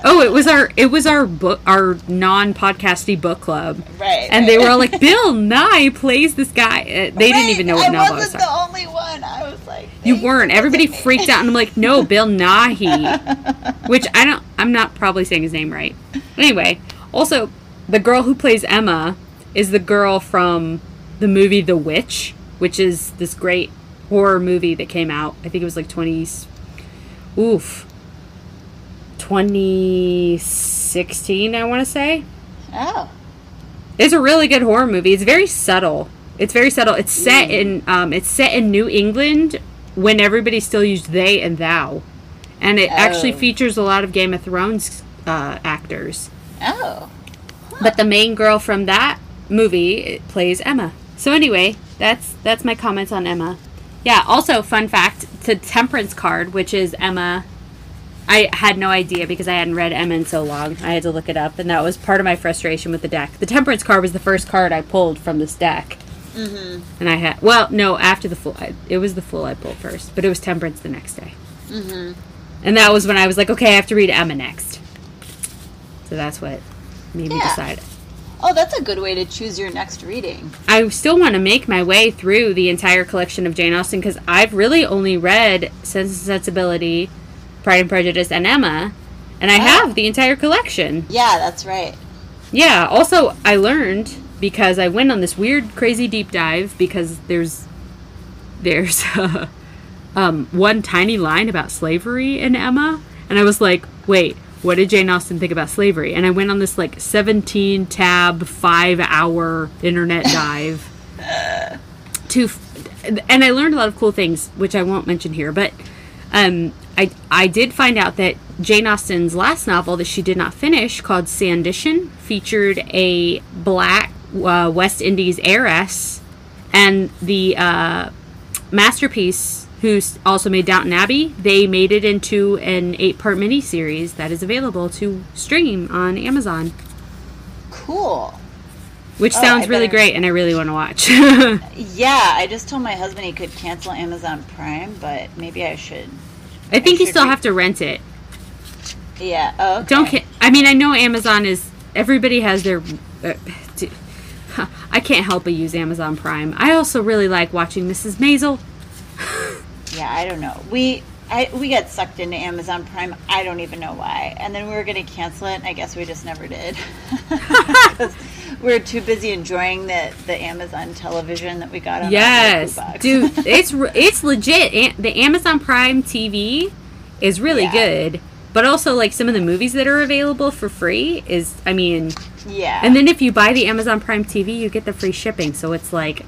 Speaker 2: oh, it was our it was our book our non podcasty book club.
Speaker 1: Right.
Speaker 2: And
Speaker 1: right.
Speaker 2: they were all like, Bill Nye plays this guy. Uh, They didn't even know what
Speaker 1: I
Speaker 2: novel I was
Speaker 1: the only one. I was like,
Speaker 2: You weren't. Everybody freaked out, and I'm like, no, Bill Nighy, which I don't. I'm not probably saying his name right. Anyway, also the girl who plays Emma is the girl from the movie The Witch, which is this great horror movie that came out. I think it was like 20s. Oof. 2016, I want to say.
Speaker 1: Oh.
Speaker 2: It's a really good horror movie. It's very subtle. It's very subtle. It's set in um, it's set in New England when everybody still used they and thou, and it actually
Speaker 1: Oh.
Speaker 2: features a lot of Game of Thrones uh, actors.
Speaker 1: Oh.
Speaker 2: But the main girl from that movie plays Emma. So anyway, that's that's my comments on Emma. Yeah. Also, fun fact: the Temperance card, which is Emma. I had no idea because I hadn't read Emma in so long. I had to look it up, and that was part of my frustration with the deck. The Temperance card was the first card I pulled from this deck, mm-hmm. and I had well, no, after the Fool, I, it was the Fool I pulled first, but it was Temperance the next day, mm-hmm. and that was when I was like, okay, I have to read Emma next. So that's what made me decide.
Speaker 1: Oh, that's a good way to choose your next reading.
Speaker 2: I still want to make my way through the entire collection of Jane Austen because I've really only read Sense and Sensibility, Pride and Prejudice, and Emma, and I
Speaker 1: Ah.
Speaker 2: have the entire collection.
Speaker 1: Yeah, that's right.
Speaker 2: Yeah. Also, I learned because I went on this weird, crazy deep dive because there's there's um, one tiny line about slavery in Emma, and I was like, wait. What did Jane Austen think about slavery? And I went on this like 17 tab, five hour internet dive to, f- and I learned a lot of cool things, which I won't mention here. But um, I I did find out that Jane Austen's last novel that she did not finish, called Sanditon, featured a black uh, West Indies heiress, and the uh, masterpiece, who's also made Downton Abbey, they made it into an eight-part miniseries that is available to stream on Amazon,
Speaker 1: Cool.
Speaker 2: which
Speaker 1: Oh,
Speaker 2: sounds
Speaker 1: I
Speaker 2: really
Speaker 1: better-
Speaker 2: great, and I really want to watch.
Speaker 1: Yeah, I just told my husband he could cancel Amazon Prime, but maybe I should.
Speaker 2: I think you still have to rent it.
Speaker 1: Yeah. Oh, okay.
Speaker 2: Don't ca- I mean I know Amazon is everybody has their uh, d- I can't help but use Amazon Prime. I also really like watching Mrs. Maisel.
Speaker 1: Yeah, I don't know. We I we got sucked into Amazon Prime. I don't even know why. And then we were going to cancel it. And I guess we just never did. we are too busy enjoying the the Amazon television that we got on
Speaker 2: Yes, dude, it's it's legit. The Amazon Prime TV is really
Speaker 1: Yeah.
Speaker 2: good, but also like some of the movies that are available for free is I mean,
Speaker 1: yeah.
Speaker 2: and then if you buy the Amazon Prime TV, you get the free shipping. So it's like,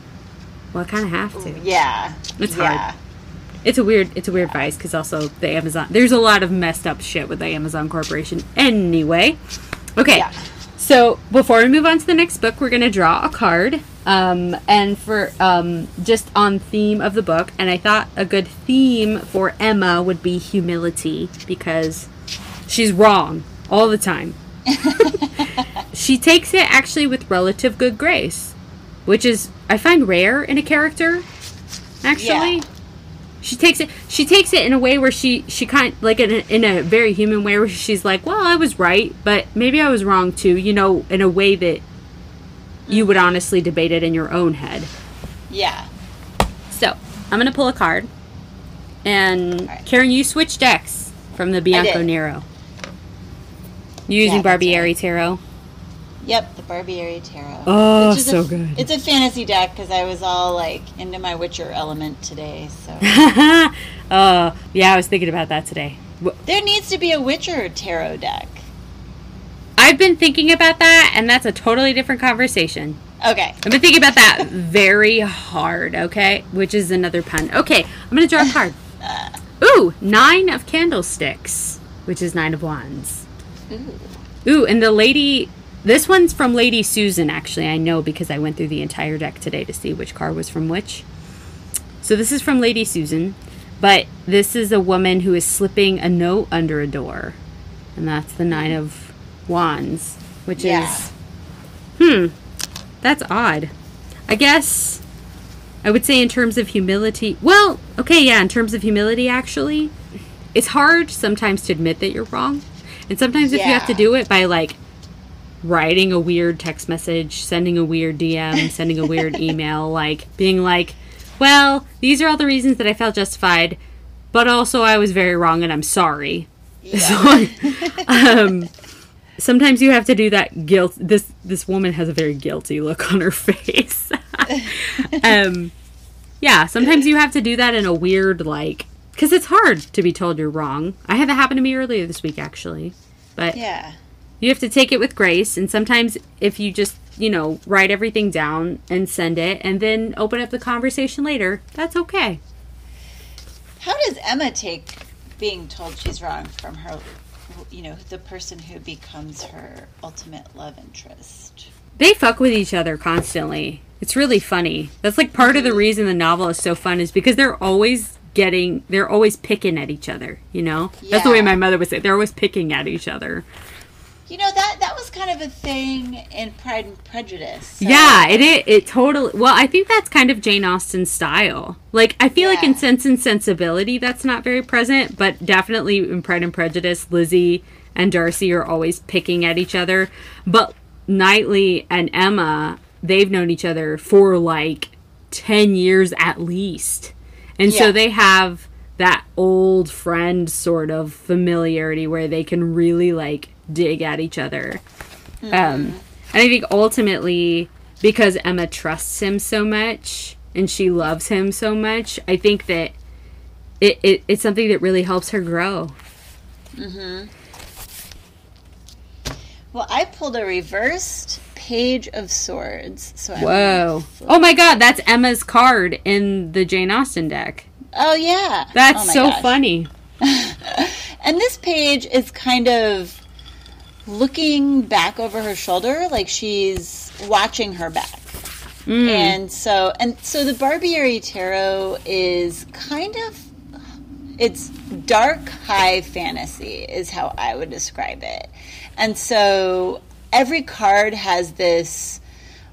Speaker 2: well, I kind of have to.
Speaker 1: yeah.
Speaker 2: It's
Speaker 1: yeah.
Speaker 2: hard. It's a weird it's a weird vice because also the Amazon there's a lot of messed up shit with the Amazon Corporation. Anyway, okay.
Speaker 1: Yeah.
Speaker 2: So before we move on to the next book, we're gonna draw a card, um, and for um, just on theme of the book. And I thought a good theme for Emma would be humility because she's wrong all the time. she takes it actually with relative good grace, which is I find rare in a character. Actually,
Speaker 1: Yeah.
Speaker 2: She takes it. She takes it in a way where she she kind like in a, in a very human way where she's like, well, I was right, but maybe I was wrong too. You know, in a way that you would honestly debate it in your own head.
Speaker 1: Yeah.
Speaker 2: So I'm gonna pull a card, and
Speaker 1: Alright.
Speaker 2: Karen, you switch decks from the Bianco. Nero. You using
Speaker 1: Yeah,
Speaker 2: Barbieri
Speaker 1: right.
Speaker 2: Tarot?
Speaker 1: Yep, the Barbieri Tarot.
Speaker 2: Oh,
Speaker 1: Which is
Speaker 2: so
Speaker 1: a,
Speaker 2: good.
Speaker 1: It's a fantasy deck because I was all like into my Witcher element today. So
Speaker 2: uh, yeah, I was thinking about that today.
Speaker 1: There needs to be a Witcher tarot deck.
Speaker 2: I've been thinking about that, and that's a totally different conversation.
Speaker 1: Okay.
Speaker 2: I've been thinking about that very hard, okay? Which is another pun. Okay, I'm gonna draw a card. Ooh, nine of candlesticks, which is nine of wands.
Speaker 1: Ooh.
Speaker 2: Ooh, and the lady. This one's from Lady Susan, actually. I know because I went through the entire deck today to see which card was from which. So this is from Lady Susan, but this is a woman who is slipping a note under a door. And that's the nine of wands, which
Speaker 1: Yeah.
Speaker 2: is. Hmm. That's odd. I guess I would say in terms of humility. Well, okay, yeah, in terms of humility, actually, it's hard sometimes to admit that you're wrong. And sometimes if you have to do it by like writing a weird text message, sending a weird DM, sending a weird email, like being like, well, these are all the reasons that I felt justified, but also I was very wrong and I'm sorry. So, um, sometimes you have to do that guilt. This this woman has a very guilty look on her face. um, yeah, sometimes you have to do that in a weird, like, because it's hard to be told you're wrong. I had that happen to me earlier this week, actually. But
Speaker 1: Yeah.
Speaker 2: You have to take it with grace. And sometimes if you just, you know, write everything down and send it and then open up the conversation later, that's okay.
Speaker 1: How does Emma take being told she's wrong from her, you know, the person who becomes her ultimate love interest?
Speaker 2: They fuck with each other constantly. It's really funny. That's like part of the reason the novel is so fun is because they're always getting, they're always picking at each other, you know? That's the way my mother would say. They're always picking at each other.
Speaker 1: You know that that was kind of a thing in Pride and Prejudice. so-
Speaker 2: Yeah, it, it it totally. Well, I think that's kind of Jane Austen's style. Like, I feel like in Sense and Sensibility, that's not very present, but definitely in Pride and Prejudice, Lizzie and Darcy are always picking at each other. But Knightley and Emma, they've known each other for like ten years at least, and so they have that old friend sort of familiarity where they can really like dig at each other. Um, and I think ultimately, because Emma trusts him so much and she loves him so much, I think that it, it it's something that really helps her grow. Mm-hmm.
Speaker 1: Well, I pulled a reversed page of swords. So I
Speaker 2: Whoa! Oh my God, that's Emma's card in the Jane Austen deck.
Speaker 1: Oh yeah.
Speaker 2: That's
Speaker 1: Oh
Speaker 2: so
Speaker 1: gosh.
Speaker 2: funny.
Speaker 1: And this page is kind of looking back over her shoulder, like she's watching her back. Mm. And so, and so the Barbieri Tarot is kind of, it's dark high fantasy, is how I would describe it. And so every card has this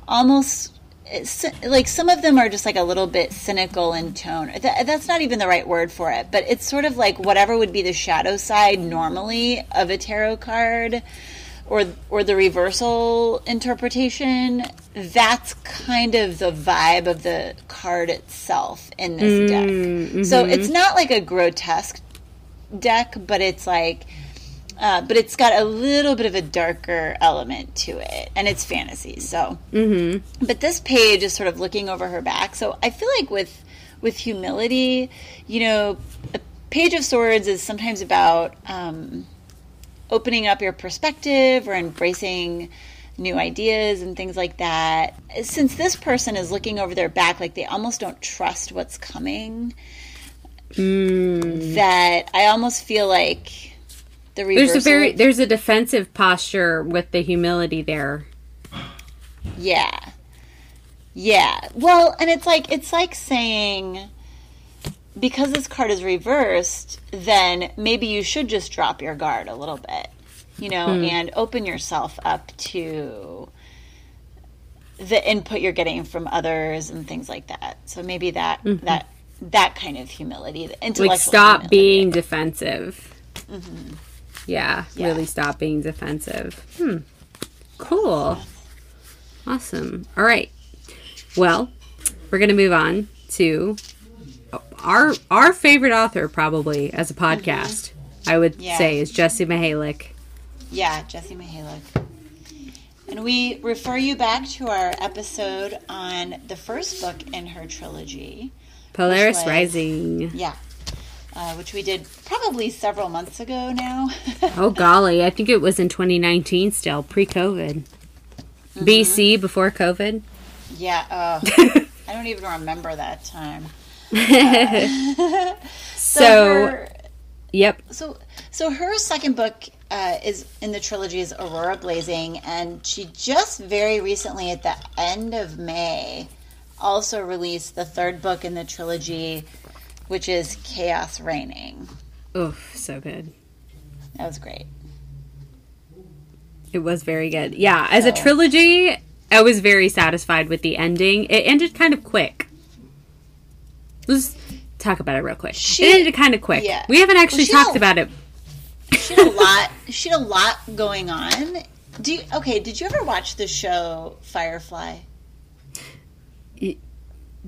Speaker 1: almost it's, like some of them are just like a little bit cynical in tone. That, that's not even the right word for it, but it's sort of like whatever would be the shadow side normally of a tarot card or or the reversal interpretation. That's kind of the vibe of the card itself in this deck. Mm, so it's mm-hmm. not like a grotesque deck, but it's like uh, but it's got a little bit of a darker element to it, and it's fantasy. So, mm-hmm. but this page is sort of looking over her back. So I feel like with with humility, you know, a page of swords is sometimes about um, opening up your perspective or embracing new ideas and things like that. Since this person is looking over their back, like they almost don't trust what's coming. That I almost feel like the reversal.
Speaker 2: There's a very there's a defensive posture with the humility there.
Speaker 1: Yeah. Yeah. Well, and it's like it's like saying because this card is reversed, then maybe you should just drop your guard a little bit. You know, hmm. and open yourself up to the input you're getting from others and things like that. So maybe that mm-hmm. that that kind of humility, the intellectual
Speaker 2: Like stop
Speaker 1: humility.
Speaker 2: being defensive. Mm-hmm. Yeah,
Speaker 1: Yeah.
Speaker 2: really stop being defensive. Hmm. Cool. Awesome. All right. Well, we're gonna move on to our our favorite author, probably as a podcast. I would
Speaker 1: Yeah.
Speaker 2: say is Jessie Mihalik.
Speaker 1: Yeah, Jessie Mihalik. And we refer you back to our episode on the first book in her trilogy.
Speaker 2: Polaris
Speaker 1: was-
Speaker 2: Rising.
Speaker 1: Yeah. Uh, which we did probably several months ago now.
Speaker 2: Oh golly, I think it was in 2019 still, pre-COVID.
Speaker 1: Mm-hmm.
Speaker 2: BC before COVID.
Speaker 1: yeah. Oh, I don't even remember that time.
Speaker 2: So,
Speaker 1: her,
Speaker 2: yep.
Speaker 1: so so her second book uh, is in the trilogy is Aurora Blazing, and she just very recently, at the end of May, also released the third book in the trilogy, which is Chaos Reigning.
Speaker 2: Oof, so good.
Speaker 1: That was great.
Speaker 2: It was very good. Yeah, as a trilogy, I was very satisfied with the ending. It ended kind of quick. Let's talk about it real quick.
Speaker 1: She-
Speaker 2: it ended kind of quick.
Speaker 1: yeah.
Speaker 2: We haven't actually
Speaker 1: she
Speaker 2: talked
Speaker 1: don't-
Speaker 2: about it.
Speaker 1: She had a lot. She had a lot going on. Do you, okay? Did you ever watch the show Firefly?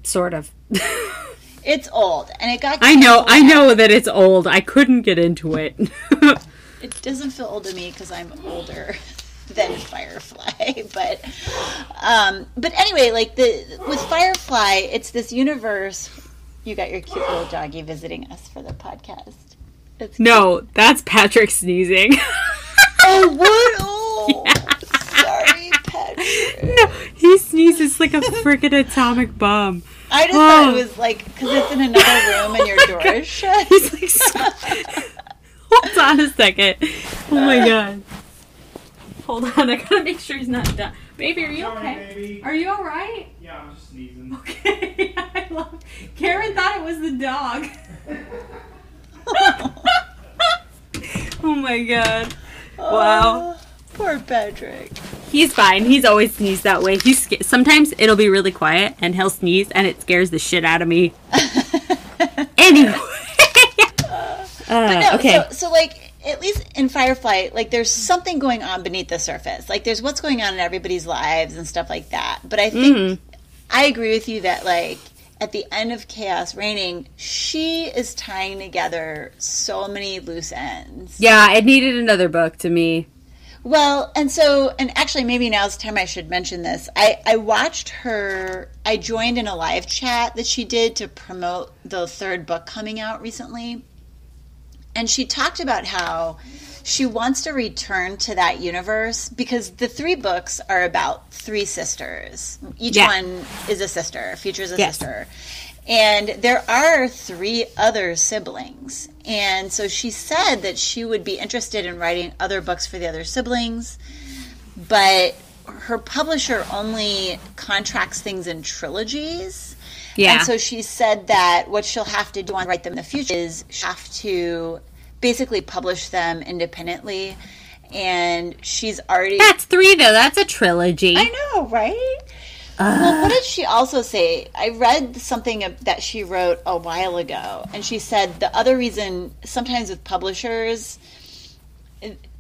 Speaker 2: Sort of.
Speaker 1: It's old, and it got.
Speaker 2: I know. I know that it's old. I couldn't get into it.
Speaker 1: It doesn't feel old to me because I'm older than Firefly, but um, but anyway, like the with Firefly, it's this universe you got your cute little doggy visiting us for the podcast. It's
Speaker 2: No, that's Patrick sneezing.
Speaker 1: Oh, what? Oh, sorry, Patrick.
Speaker 2: no, he sneezes like a freaking atomic bomb.
Speaker 1: I just thought
Speaker 2: Oh.
Speaker 1: it was like because it's in another room and your oh door is shut.
Speaker 2: He's like, so- hold on a second. Oh my uh. god. Hold on, I gotta make sure he's not done. Baby, are you
Speaker 3: Sorry,
Speaker 2: okay?
Speaker 3: baby.
Speaker 2: Are you alright?
Speaker 3: Yeah, I'm just sneezing.
Speaker 2: Okay, I love. Karen thought it was the dog. oh my god. Wow.
Speaker 1: Oh, poor Patrick.
Speaker 2: He's fine. He's always sneezed that way. He's sca- sometimes it'll be really quiet and he'll sneeze and it scares the shit out of me. Anyway. Uh,
Speaker 1: No,
Speaker 2: okay.
Speaker 1: so, so like at least in Firefly, like there's something going on beneath the surface. Like there's what's going on in everybody's lives and stuff like that. But I think
Speaker 2: Mhm.
Speaker 1: I agree with you that like at the end of Chaos Reigning, she is tying together so many loose ends.
Speaker 2: yeah, it needed another book to me.
Speaker 1: Well, and so, and actually, maybe now's the time I should mention this. I, I watched her, I joined in a live chat that she did to promote the third book coming out recently. And she talked about how she wants to return to that universe because the three books are about three sisters. Each
Speaker 2: Yeah.
Speaker 1: one is a sister, features a
Speaker 2: Yes.
Speaker 1: sister. And there are three other siblings. And so she said that she would be interested in writing other books for the other siblings, but her publisher only contracts things in trilogies.
Speaker 2: Yeah.
Speaker 1: And so she said that what she'll have to do on write them in the future is she'll have to basically publish them independently. And she's already.
Speaker 2: That's three though. That's a trilogy.
Speaker 1: I know, right? Well, what uh. did she also say? I read something that she wrote a while ago, and she said the other reason sometimes with publishers,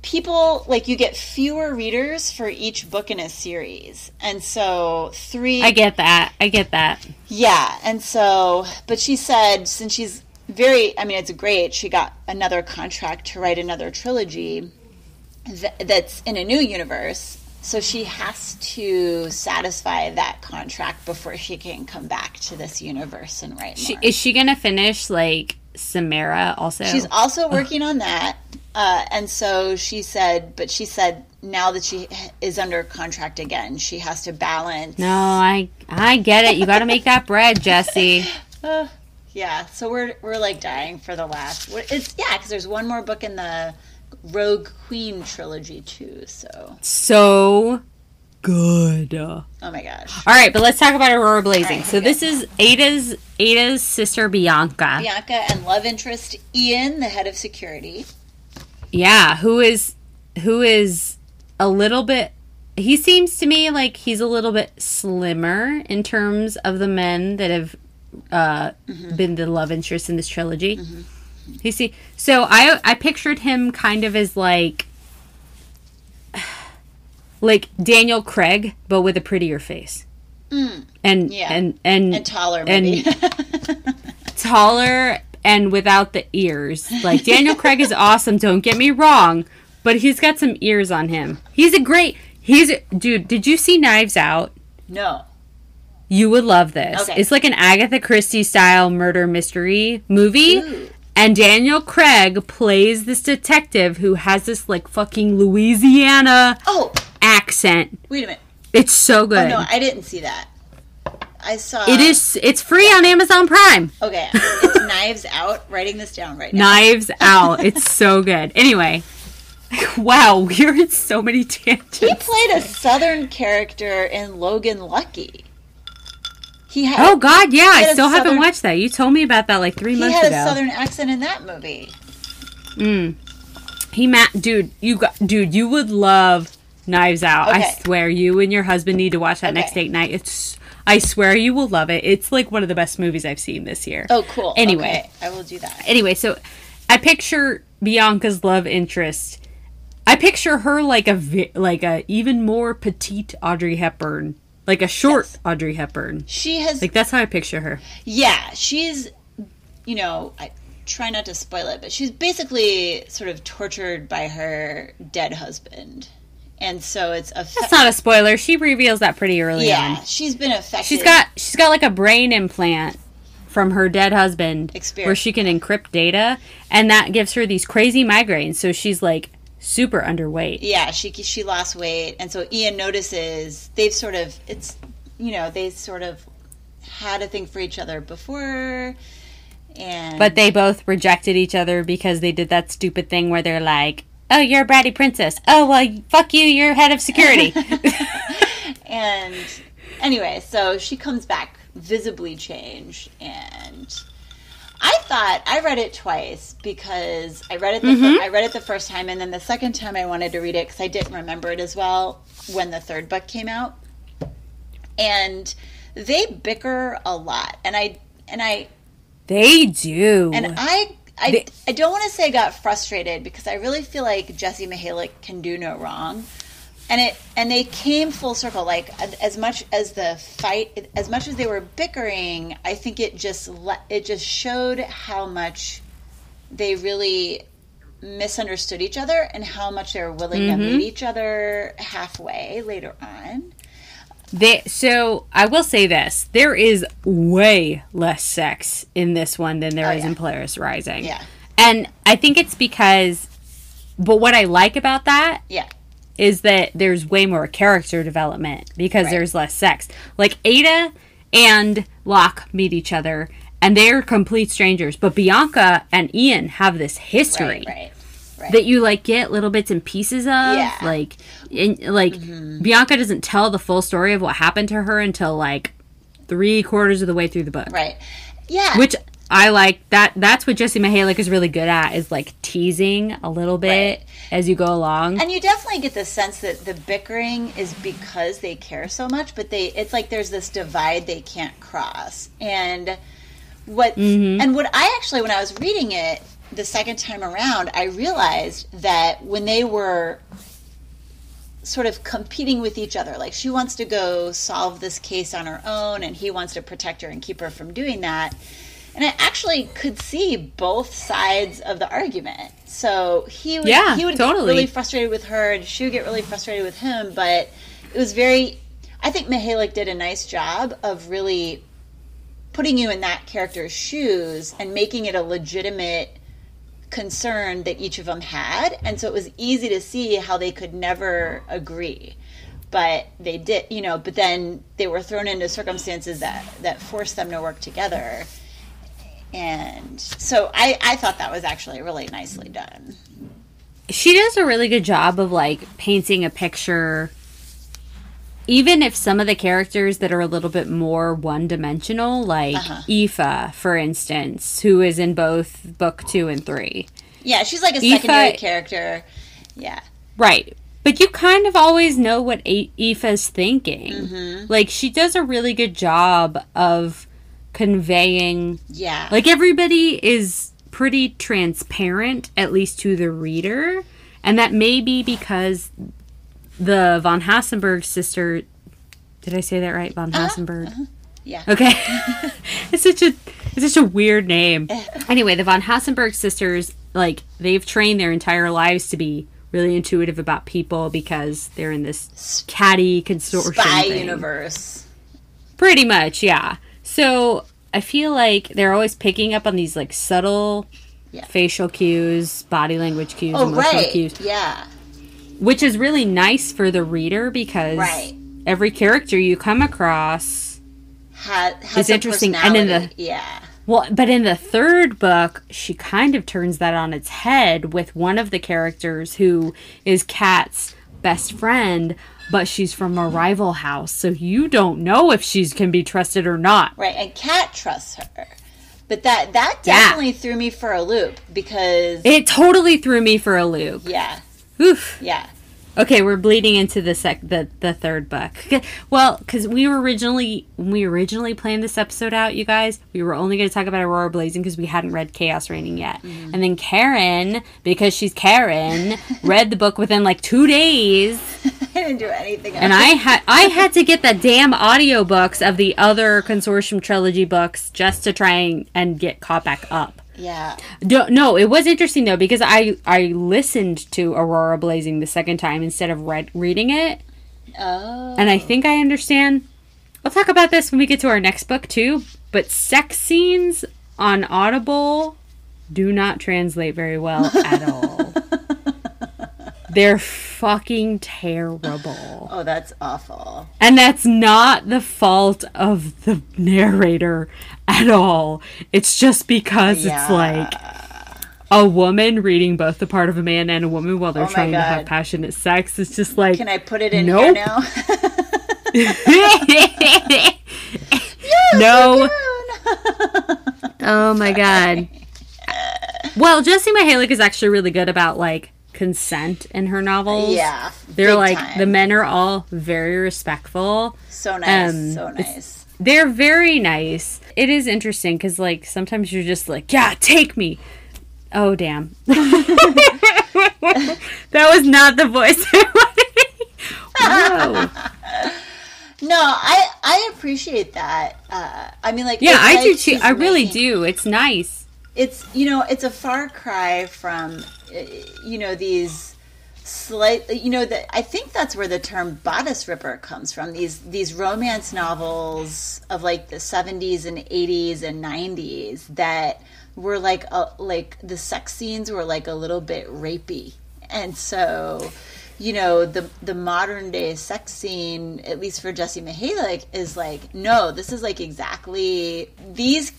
Speaker 1: people like you get fewer readers for each book in a series, and so three.
Speaker 2: I get that. I get that.
Speaker 1: Yeah, and so, but she said since she's very, I mean, it's great. She got another contract to write another trilogy th- that's in a new universe. So she has to satisfy that contract before she can come back to this universe and write
Speaker 2: She, is she gonna finish like Samara also?
Speaker 1: She's also working on that. Uh, and so she said, but she said now that she is under contract again, she has to balance.
Speaker 2: no, I I get it. You got to make that bread, Jessie.
Speaker 1: Uh, yeah, so we're we're like dying for the last. It's yeah, because there's one more book in the Rogue Queen trilogy too. So
Speaker 2: So good.
Speaker 1: Oh my gosh, All
Speaker 2: right, but let's talk about Aurora Blazing.
Speaker 1: Right,
Speaker 2: so this is Ada's Ada's sister Bianca.
Speaker 1: Bianca and love interest Ian, the head of security.
Speaker 2: Yeah, who is who is a little bit he seems to me like he's a little bit slimmer in terms of the men that have uh, been the love interest in this trilogy. You see, so I I pictured him kind of as like like Daniel Craig, but with a prettier face, mm. and
Speaker 1: yeah.
Speaker 2: and and
Speaker 1: And taller, maybe.
Speaker 2: taller and without the ears. Like Daniel Craig is awesome, don't get me wrong, but he's got some ears on him. He's a great he's a, dude, did you see Knives Out?
Speaker 1: no.
Speaker 2: You would love this.
Speaker 1: Okay.
Speaker 2: It's like an Agatha Christie style murder mystery movie.
Speaker 1: Ooh.
Speaker 2: And Daniel Craig plays this detective who has this like fucking Louisiana
Speaker 1: Oh,
Speaker 2: accent.
Speaker 1: wait a minute.
Speaker 2: It's so oh, good.
Speaker 1: Oh no, I didn't see that. I saw.
Speaker 2: it is it's free on Amazon Prime.
Speaker 1: Okay, it's Knives Out. Writing this down right now.
Speaker 2: Knives Out. It's so good. Anyway, wow, we're in so many tangents.
Speaker 1: He played a southern character in Logan Lucky. He had
Speaker 2: Oh God, yeah,
Speaker 1: He
Speaker 2: I still haven't watched that. You told me about that like three
Speaker 1: he
Speaker 2: months
Speaker 1: had a
Speaker 2: ago.
Speaker 1: southern accent in that movie.
Speaker 2: Mm. He ma dude, you got dude, you would love Knives Out. I swear, you and your husband need to watch that
Speaker 1: Okay.
Speaker 2: next date night. It's, I swear, you will love it. It's like one of the best movies I've seen this year.
Speaker 1: Oh, cool.
Speaker 2: Anyway.
Speaker 1: Okay, I will do that.
Speaker 2: anyway, so I picture Bianca's love interest. I picture her like a like a even more petite Audrey Hepburn, like a short
Speaker 1: Yes.
Speaker 2: Audrey Hepburn.
Speaker 1: She has,
Speaker 2: Like that's how I picture her.
Speaker 1: yeah, she's, you know, I try not to spoil it, but she's basically sort of tortured by her dead husband, and so it's a
Speaker 2: That's not a spoiler. She reveals that pretty early on.
Speaker 1: yeah.
Speaker 2: on.
Speaker 1: She's been affected.
Speaker 2: She's got she's got like a brain implant from her dead husband where she can encrypt data and that gives her these crazy migraines so she's like super underweight.
Speaker 1: Yeah, she she lost weight, and so Ian notices they've sort of it's you know they sort of had a thing for each other before, and
Speaker 2: but they both rejected each other because they did that stupid thing where they're like oh you're a bratty princess. Oh well fuck you. You're head of security.
Speaker 1: And anyway, so she comes back visibly changed, and I thought I read it twice because I read it the mm-hmm. fir- I read it the first time, and then the second time I wanted to read it because I didn't remember it as well when the third book came out, and they bicker a lot, and I and I
Speaker 2: they do.
Speaker 1: And I. I,
Speaker 2: They-
Speaker 1: I don't want to say I got frustrated because I really feel like Jessie Mihalik can do no wrong, and it and they came full circle. Like as much as the fight, as much as they were bickering, I think it just le- it just showed how much they really misunderstood each other and how much they were willing to mm-hmm. meet each other halfway later on.
Speaker 2: They, so I will say this: there is way less sex in this one than there oh, is
Speaker 1: Oh, yeah.
Speaker 2: in Polaris Rising.
Speaker 1: Yeah.
Speaker 2: and I think it's because. But what I like about that
Speaker 1: Yeah,
Speaker 2: is that there's way more character development because
Speaker 1: Right.
Speaker 2: there's less sex. Like Ada and Loch meet each other, and they're complete strangers. But Bianca and Ian have this history
Speaker 1: right, right.
Speaker 2: That you like get little bits and pieces of.
Speaker 1: Yeah. Mm-hmm.
Speaker 2: Like, in, like Bianca doesn't tell the full story of what happened to her until like three quarters of the way through the book.
Speaker 1: right. Yeah,
Speaker 2: Which I like that. That's what Jessie Mihalik is really good at is like teasing a little bit
Speaker 1: Right.
Speaker 2: as you go along.
Speaker 1: And you definitely get the sense that the bickering is because they care so much, but they it's like there's this divide they can't cross. And what mm-hmm. and what I actually when I was reading it the second time around, I realized that when they were sort of competing with each other, like she wants to go solve this case on her own and he wants to protect her and keep her from doing that. And I actually could see both sides of the argument. So he would,
Speaker 2: Yeah,
Speaker 1: he would
Speaker 2: totally.
Speaker 1: get really frustrated with her, and she would get really frustrated with him. But it was very, I think Mihalik did a nice job of really putting you in that character's shoes and making it a legitimate concern that each of them had. And so it was easy to see how they could never agree. But they did, you know, but then they were thrown into circumstances that, that forced them to work together. And so I, I thought that was actually really nicely done.
Speaker 2: she does a really good job of like painting a picture even if some of the characters that are a little bit more one-dimensional like
Speaker 1: Uh-huh.
Speaker 2: Aoife for instance who is in both book 2 and 3
Speaker 1: Yeah, she's like a
Speaker 2: Aoife-
Speaker 1: secondary character. Yeah.
Speaker 2: right but you kind of always know what Aoife's thinking
Speaker 1: Mm-hmm.
Speaker 2: like she does a really good job of conveying
Speaker 1: Yeah.
Speaker 2: like everybody is pretty transparent at least to the reader and that may be because the von Hasenberg sister did i say that right von uh-huh, Hasenberg uh-huh.
Speaker 1: yeah.
Speaker 2: okay it's such a it's such a weird name eh. anyway the von Hasenberg sisters like they've trained their entire lives to be really intuitive about people because they're in this catty consortium
Speaker 1: Spy
Speaker 2: thing.
Speaker 1: universe.
Speaker 2: Pretty much, yeah. So I feel like they're always picking up on these like subtle
Speaker 1: Yeah.
Speaker 2: facial cues, body language cues,
Speaker 1: Oh,
Speaker 2: emotional
Speaker 1: right.
Speaker 2: cues,
Speaker 1: Yeah.
Speaker 2: which is really nice for the reader because
Speaker 1: Right.
Speaker 2: every character you come across.
Speaker 1: Has, has some
Speaker 2: interesting, and in the-
Speaker 1: yeah.
Speaker 2: Well, but in the third book, she kind of turns that on its head with one of the characters who is Kat's best friend, but she's from a rival house, so you don't know if she can be trusted or not.
Speaker 1: Right, and Kat trusts her. But that that
Speaker 2: Yeah.
Speaker 1: definitely threw me for a loop because
Speaker 2: It totally threw me for a loop.
Speaker 1: yeah,
Speaker 2: Oof.
Speaker 1: yeah.
Speaker 2: Okay, we're bleeding into the sec the, the third book. Well, because we were originally when we originally planned this episode out, you guys, we were only going to talk about Aurora Blazing because we hadn't read Chaos Reigning yet. Mm-hmm. And then Karen, because she's Karen, read the book within like two days,
Speaker 1: I didn't do anything.
Speaker 2: and. I had I had to get the damn audiobooks of the other consortium trilogy books just to try and, and get caught back up.
Speaker 1: Yeah,
Speaker 2: No, it was interesting though because I I listened to Aurora Blazing the second time instead of read, reading it,
Speaker 1: oh,
Speaker 2: and I think I understand. We'll talk about this when we get to our next book too. but sex scenes on Audible do not translate very well at all. They're fucking terrible.
Speaker 1: Oh, that's awful.
Speaker 2: And that's not the fault of the narrator at all. It's just because
Speaker 1: Yeah.
Speaker 2: it's like a woman reading both the part of a man and a woman while they're
Speaker 1: Oh
Speaker 2: trying to have passionate sex. It's just like
Speaker 1: Can I put it in
Speaker 2: Nope.
Speaker 1: here now?
Speaker 2: no. Oh my god. Well, Jessie Mihalik is actually really good about like consent in her novels.
Speaker 1: yeah.
Speaker 2: They're like
Speaker 1: time.
Speaker 2: the men are all very respectful.
Speaker 1: So nice.
Speaker 2: um,
Speaker 1: so nice.
Speaker 2: They're very nice. It is interesting because like sometimes you're just like, yeah, take me. Oh damn. that was not the voice. I wanted. Whoa.
Speaker 1: No, I I appreciate that. Uh, I mean, like
Speaker 2: Yeah, I
Speaker 1: like
Speaker 2: do too. I really
Speaker 1: making-
Speaker 2: do. It's nice.
Speaker 1: It's you know, it's a far cry from Uh, you know these slight. You know that I think that's where the term bodice ripper comes from. These these romance novels of like the seventies and eighties and nineties that were like a, like the sex scenes were like a little bit rapey, and so you know the the modern day sex scene at least for Jessie Mihalik is like no this is like exactly these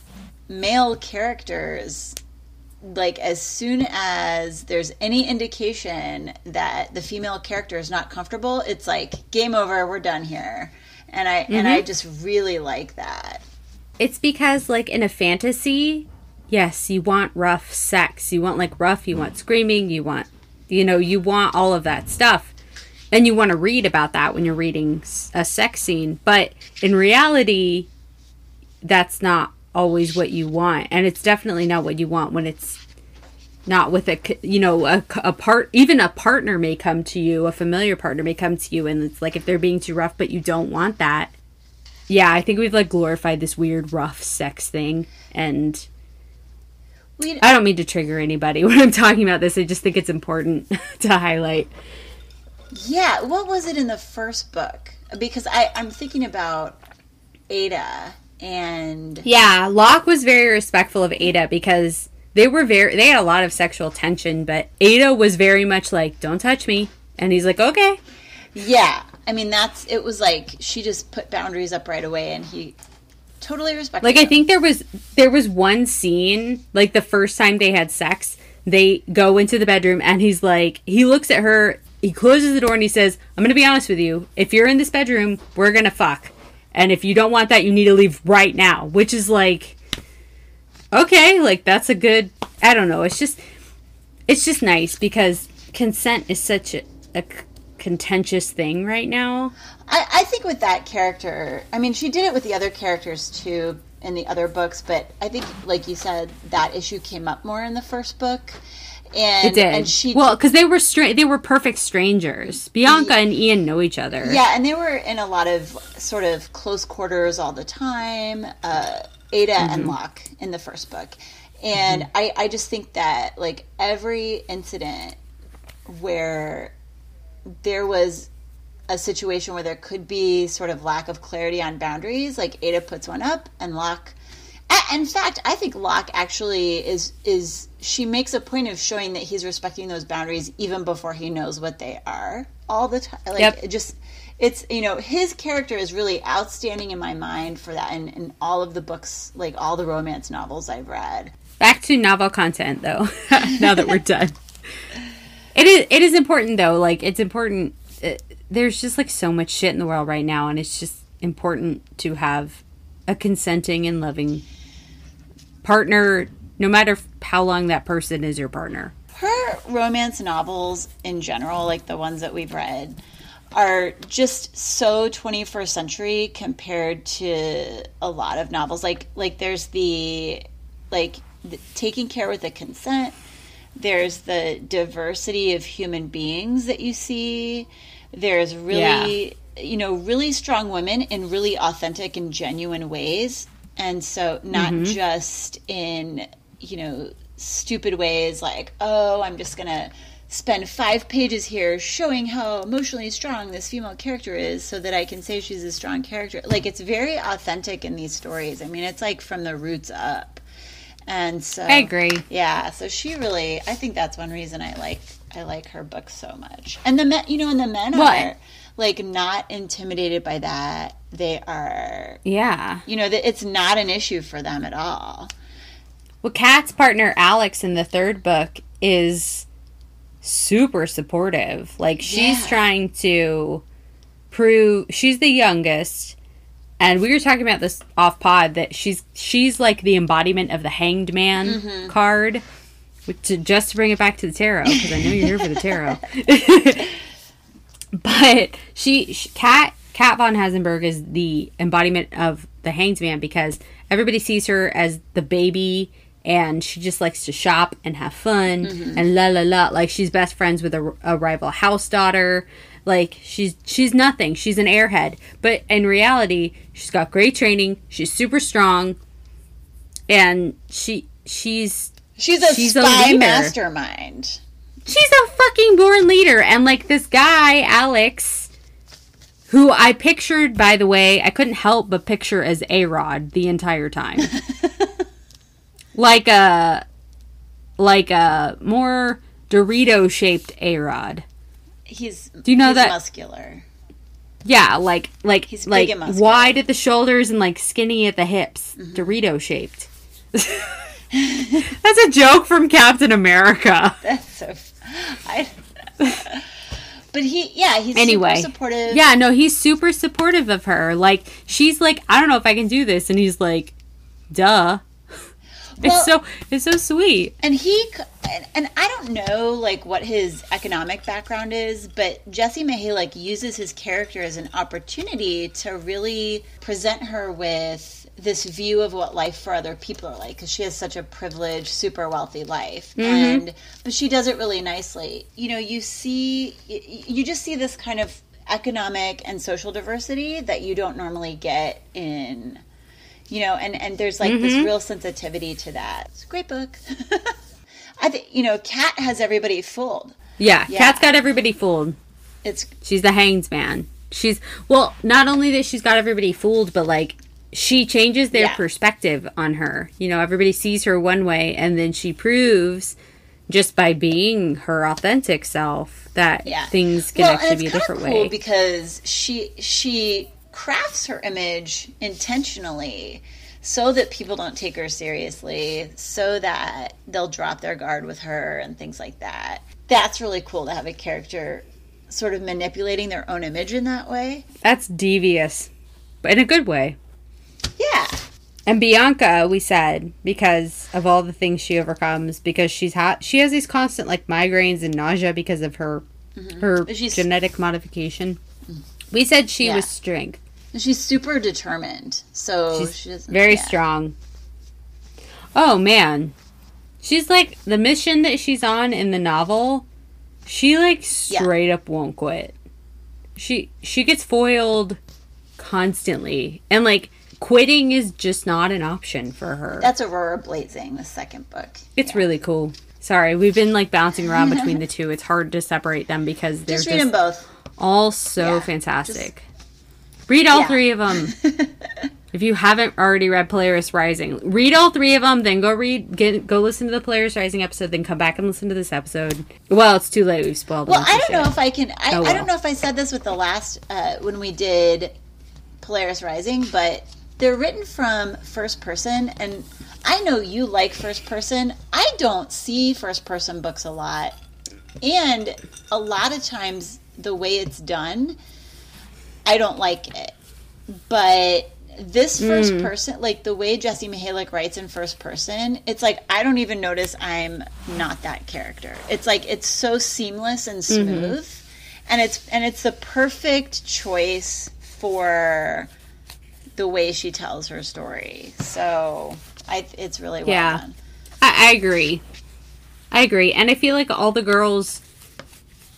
Speaker 1: male characters like as soon as there's any indication that the female character is not comfortable it's like game over we're done here and I and I mm-hmm. just really like that
Speaker 2: It's because, like, in a fantasy, yes, you want rough sex. You want, like, rough, you want screaming, you want, you know, you want all of that stuff. And you want to read about that when you're reading a sex scene. But in reality, that's not always what you want. And it's definitely not what you want when it's not with a you know, a part, even a partner may come to you, a familiar partner may come to you, and it's like if they're being too rough, but you don't want that, yeah, I think we've like glorified this weird rough sex thing, and
Speaker 1: we
Speaker 2: I don't mean to trigger anybody when I'm talking about this. I just think it's important to highlight.
Speaker 1: yeah what was it in the first book because I I'm thinking about Ada and
Speaker 2: Yeah, Loch was very respectful of Ada because they were very they had a lot of sexual tension, but Ada was very much like, "Don't touch me," and he's like, "Okay."
Speaker 1: yeah I mean that's it was like she just put boundaries up right away and he totally respected
Speaker 2: Like I think there was there was one scene like the first time they had sex, they go into the bedroom and he's like he looks at her, he closes the door and he says, "I'm going to be honest with you. If you're in this bedroom, we're going to fuck. And if you don't want that, you need to leave right now." Which is like okay, like that's a good I don't know. It's just it's just nice because consent is such a contentious thing right now.
Speaker 1: I, I think with that character, I mean, she did it with the other characters too in the other books, but I think, like you said, that issue came up more in the first book. And,
Speaker 2: It did.
Speaker 1: And she,
Speaker 2: well, because they were stra- they were perfect strangers. Bianca and Ian know each other.
Speaker 1: yeah, and they were in a lot of sort of close quarters all the time. Uh, Ada and Loch in the first book, and I, I just think that like every incident where there was a situation where there could be sort of lack of clarity on boundaries, like Ada puts one up and Loch. In fact, I think Loch actually is is she makes a point of showing that he's respecting those boundaries even before he knows what they are all the time. Like
Speaker 2: Yep.
Speaker 1: it just it's you know his character is really outstanding in my mind for that in, in all of the books like all the romance novels I've read.
Speaker 2: Back to novel content though. now that we're done, it is it is important though. Like it's important. Uh, there's just like so much shit in the world right now, and it's just important to have a consenting and loving partner, no matter how long that person is your partner.
Speaker 1: her romance novels in general, like the ones that we've read, are just so 21st century compared to a lot of novels. Like like there's the like the, taking care with the consent. There's the diversity of human beings that you see. There's really you know really strong women in really authentic and genuine ways, and so not mm-hmm. just in you know stupid ways like oh i'm just gonna spend five pages here showing how emotionally strong this female character is so that I can say she's a strong character. Like it's very authentic in these stories. I mean, it's like from the roots up. And so
Speaker 2: I agree.
Speaker 1: Yeah, so she really I think that's one reason I like I like her book so much. And the men, you know, and the men
Speaker 2: What?
Speaker 1: are like not intimidated by that. They are
Speaker 2: Yeah.
Speaker 1: you know, that it's not an issue for them at all.
Speaker 2: Well, Kat's partner Alex in the third book is super supportive. Like she's
Speaker 1: Yeah.
Speaker 2: trying to prove she's the youngest. And we were talking about this off pod that she's she's like the embodiment of the hanged man
Speaker 1: Mm-hmm.
Speaker 2: card. Which, to, just to bring it back to the tarot because I know you're here for the tarot. but she, she Kat Kat von Hasenberg is the embodiment of the hanged man because everybody sees her as the baby and she just likes to shop and have fun mm-hmm. and la la la. Like she's best friends with a, a rival house daughter. Like she's she's nothing. She's an airhead. But in reality she's got great training. She's super strong. And she she's
Speaker 1: She's a
Speaker 2: She's
Speaker 1: spy
Speaker 2: leader.
Speaker 1: mastermind.
Speaker 2: She's a fucking born leader and like this guy alex who i pictured by the way i couldn't help but picture as A-Rod the entire time like a like a more dorito shaped A-Rod
Speaker 1: He's
Speaker 2: Do you know
Speaker 1: he's
Speaker 2: that-
Speaker 1: muscular?
Speaker 2: yeah like like
Speaker 1: He's
Speaker 2: like.
Speaker 1: Mm-hmm.
Speaker 2: wide at the shoulders and like skinny at the hips dorito shaped that's a joke from captain america
Speaker 1: That's so. I, but he, yeah, he's
Speaker 2: Anyway.
Speaker 1: super supportive.
Speaker 2: Yeah, no, he's super supportive of her. Like she's like, I don't know if I can do this, and he's like, duh.
Speaker 1: Well-
Speaker 2: it's so it's so sweet.
Speaker 1: and he and, and I don't know like what his economic background is, but Jessie Mihalik uses his character as an opportunity to really present her with this view of what life for other people are like because she has such a privileged, super wealthy life, mm-hmm. and but she does it really nicely. You know, you see, you just see this kind of economic and social diversity that you don't normally get in you know and and there's like this mm-hmm. real sensitivity to that it's a great book i think you know Kat has everybody fooled
Speaker 2: Yeah,
Speaker 1: Yeah.
Speaker 2: Kat's got everybody fooled.
Speaker 1: it's
Speaker 2: She's the hanged man. She's well, not only that she's got everybody fooled, but like she changes their
Speaker 1: Yeah.
Speaker 2: perspective on her. You know, everybody sees her one way, and then she proves just by being her authentic self that
Speaker 1: yeah
Speaker 2: things can
Speaker 1: Well,
Speaker 2: actually be a different
Speaker 1: cool
Speaker 2: way.
Speaker 1: because she she crafts her image intentionally so that people don't take her seriously so that they'll drop their guard with her and things like that that's really cool to have a character sort of manipulating their own image in that way
Speaker 2: That's devious, but in a good way.
Speaker 1: Yeah
Speaker 2: And Bianca, we said, because of all the things she overcomes, because she's hot, she has these constant like migraines and nausea because of her mm-hmm.
Speaker 1: her she's-
Speaker 2: genetic modification. Mm-hmm. We said she
Speaker 1: Yeah.
Speaker 2: was strength.
Speaker 1: and she's super determined so
Speaker 2: She's
Speaker 1: she
Speaker 2: very
Speaker 1: yeah.
Speaker 2: strong. Oh man, she's like the mission that she's on in the novel. She like
Speaker 1: Yeah.
Speaker 2: straight up won't quit. She she gets foiled constantly, and like quitting is just not an option for her.
Speaker 1: That's Aurora Blazing, the second book.
Speaker 2: It's really cool. Sorry, we've been like bouncing around between the two. It's hard to separate them because they're
Speaker 1: Just
Speaker 2: just,
Speaker 1: read them both.
Speaker 2: all so
Speaker 1: Yeah,
Speaker 2: fantastic. read all
Speaker 1: yeah.
Speaker 2: three of them. if you haven't already read Polaris Rising, read all three of them. Then go read, get go listen to the Polaris Rising episode. Then come back and listen to this episode. Well, it's too late. We've spoiled.
Speaker 1: Well, I don't know if I can. I,
Speaker 2: Oh,
Speaker 1: I don't know if I said this with the last uh, when we did Polaris Rising, but they're written from first person, and I know you like first person. I don't see first person books a lot, and a lot of times the way it's done, I don't like it. But this first
Speaker 2: Hmm.
Speaker 1: person, like the way Jessie Mihalik writes in first person, it's like I don't even notice I'm not that character. It's like it's so seamless and
Speaker 2: Mm-hmm.
Speaker 1: smooth, and it's and it's the perfect choice for the way she tells her story. So I, it's really well
Speaker 2: Yeah.
Speaker 1: done.
Speaker 2: I, I agree. I agree, and I feel like all the girls,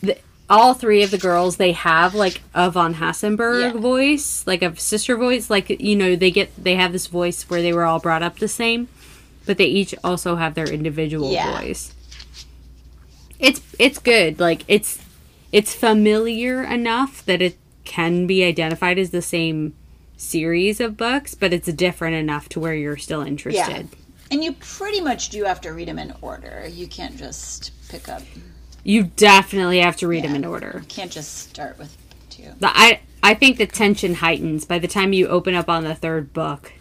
Speaker 2: the, all three of the girls, they have like a von Hasenberg
Speaker 1: Yeah.
Speaker 2: voice, like a sister voice. Like you know, they get they have this voice where they were all brought up the same, but they each also have their individual
Speaker 1: Yeah.
Speaker 2: voice. it's it's good. Like it's it's familiar enough that it can be identified as the same series of books, but it's different enough to where you're still interested. Yeah.
Speaker 1: And you pretty much do have to read them in order. You can't just pick up.
Speaker 2: You definitely have to read them in order.
Speaker 1: You can't just start with two.
Speaker 2: The, I I think the tension heightens by the time you open up on the third book.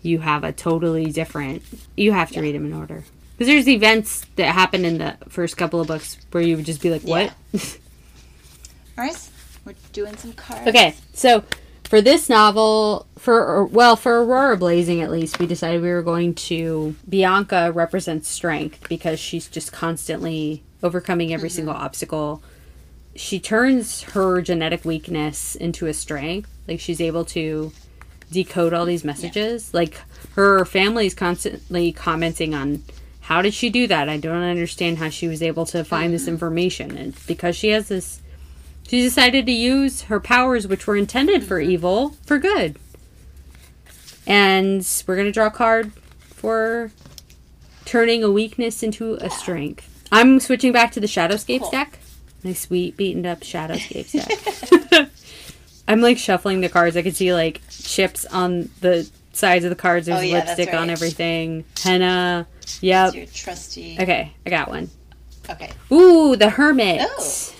Speaker 2: You have a totally different. You have to read them in order because there's events that happen in the first couple of books where you would just be like, "What?"
Speaker 1: All right, we're doing some cards.
Speaker 2: Okay, so for this novel, for well, for Aurora Blazing at least, we decided we were going to. Bianca represents strength because she's just constantly overcoming every single mm-hmm. obstacle. She turns her genetic weakness into a strength. Like she's able to decode all these messages. Like her family's constantly commenting on how did she do that? I don't understand how she was able to find this mm-hmm. information. And because she has this she decided to use her powers, which were intended for mm-hmm. evil, for good. And we're going to draw a card for turning a weakness into a strength. I'm switching back to the Shadowscapes
Speaker 1: Cool.
Speaker 2: deck. My sweet, beaten up Shadowscapes deck. I'm like shuffling the cards. I can see like chips on the sides of the cards. There's
Speaker 1: Oh, yeah, that's
Speaker 2: lipstick on everything. Henna. Yep.
Speaker 1: It's your trusty.
Speaker 2: Okay, I got one.
Speaker 1: Okay.
Speaker 2: Ooh, the Hermit.
Speaker 1: Oh.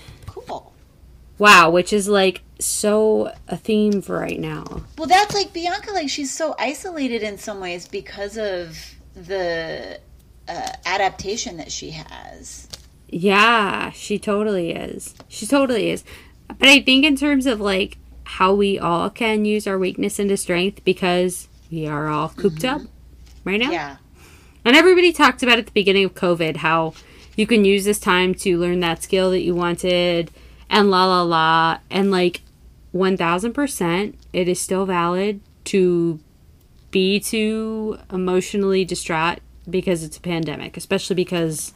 Speaker 2: Wow, which is like so a theme for right now.
Speaker 1: Well, that's like Bianca. Like she's so isolated in some ways because of the uh, adaptation that she has.
Speaker 2: Yeah, she totally is. She totally is. But I think in terms of like how we all can use our weakness into strength because we are all cooped up right now.
Speaker 1: Yeah.
Speaker 2: And everybody talked about at the beginning of COVID how you can use this time to learn that skill that you wanted and la la la. And like 1000%, it is still valid to be too emotionally distraught because it's a pandemic, especially because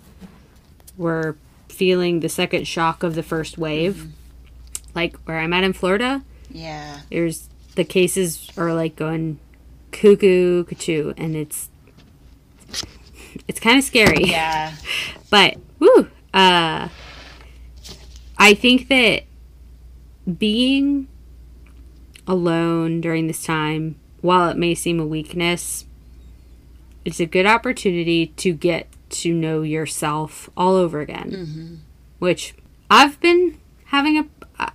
Speaker 2: we're feeling the second shock of the first wave. Like where I'm at in Florida,
Speaker 1: Yeah.
Speaker 2: there's the cases are like going cuckoo cuckoo and it's it's kind of scary
Speaker 1: Yeah.
Speaker 2: but woo uh i think that being alone during this time while it may seem a weakness it's a good opportunity to get to know yourself all over again. Mm-hmm. Which i've been having a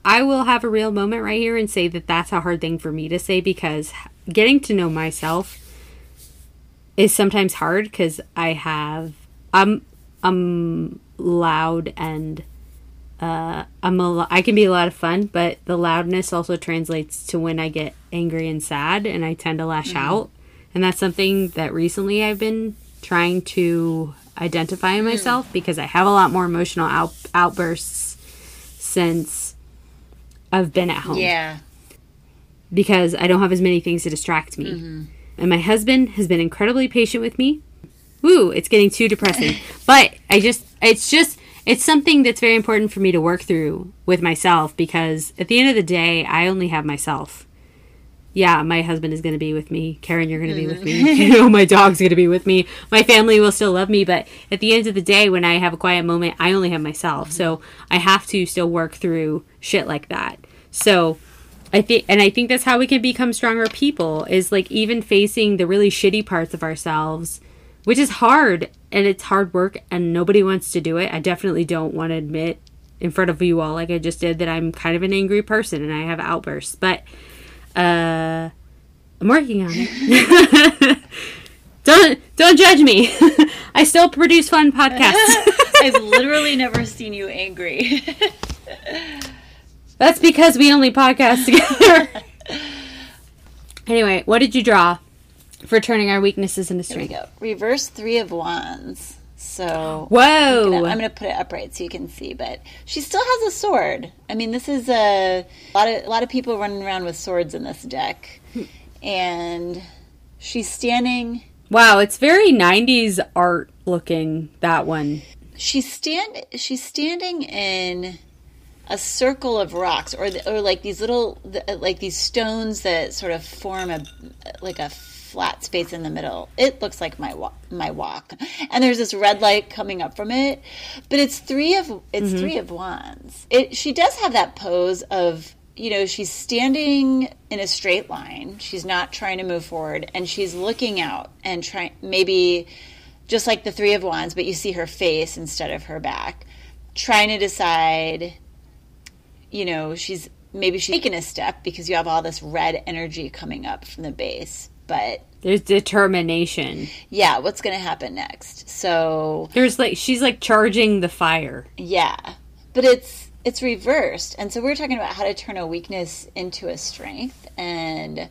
Speaker 2: i will have a real moment right here and say that that's a hard thing for me to say because getting to know myself is sometimes hard because i have i'm i'm loud and uh, I'm a I can be a lot of fun, but the loudness also translates to when I get angry and sad, and I tend to lash mm-hmm. out, and that's something that recently I've been trying to identify in myself because I have a lot more emotional out- outbursts since I've been at home
Speaker 1: Yeah.
Speaker 2: because I don't have as many things to distract me. Mm-hmm. And my husband has been incredibly patient with me. Woo, it's getting too depressing. but I just, it's just, it's something that's very important for me to work through with myself because at the end of the day, I only have myself. Yeah, my husband is going to be with me. Karen, you're going to be with me. Mm-hmm. You know, my dog's going to be with me. My family will still love me. But at the end of the day, when I have a quiet moment, I only have myself. So I have to still work through shit like that. So I think, and I think that's how we can become stronger people is like even facing the really shitty parts of ourselves, which is hard and it's hard work and nobody wants to do it. I definitely don't want to admit in front of you all, like I just did, that I'm kind of an angry person and I have outbursts, but uh, I'm working on it. don't don't judge me. I still produce fun podcasts.
Speaker 1: I've literally never seen you angry.
Speaker 2: That's because we only podcast together. anyway, what did you draw for turning our weaknesses into
Speaker 1: Here we go. Reverse three of wands. So
Speaker 2: Whoa!
Speaker 1: I'm gonna, I'm gonna put it upright so you can see, but she still has a sword. I mean, this is a, a lot of a lot of people running around with swords in this deck, and she's standing.
Speaker 2: wow, it's very '90s art looking. That one.
Speaker 1: She's stand. She's standing in a circle of rocks, or the, or like these little the, like these stones that sort of form a like a flat space in the middle. It looks like my wa- my walk, and there's this red light coming up from it. But it's three of it's mm-hmm. three of wands. It she does have that pose of you know she's standing in a straight line. She's not trying to move forward, and she's looking out and trying maybe just like the three of wands, but you see her face instead of her back, trying to decide. You know, she's maybe she's taken a step because you have all this red energy coming up from the base. But
Speaker 2: There's determination.
Speaker 1: yeah, what's going to happen next? So
Speaker 2: There's like she's like charging the fire.
Speaker 1: yeah, but it's it's reversed, and so we're talking about how to turn a weakness into a strength, and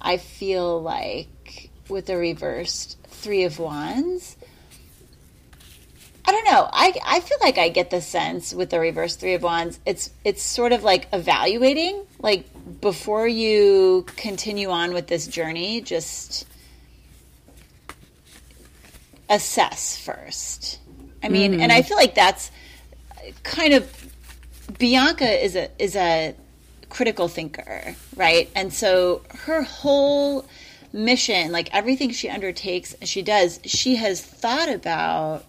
Speaker 1: I feel like with the reversed three of wands. I don't know. I, I feel like I get the sense with the reverse three of wands. It's it's sort of like evaluating, like before you continue on with this journey, just assess first. I mean, and I mm. feel like that's kind of Bianca is a is a critical thinker, right? And so her whole mission, like everything she undertakes, she does, she has thought about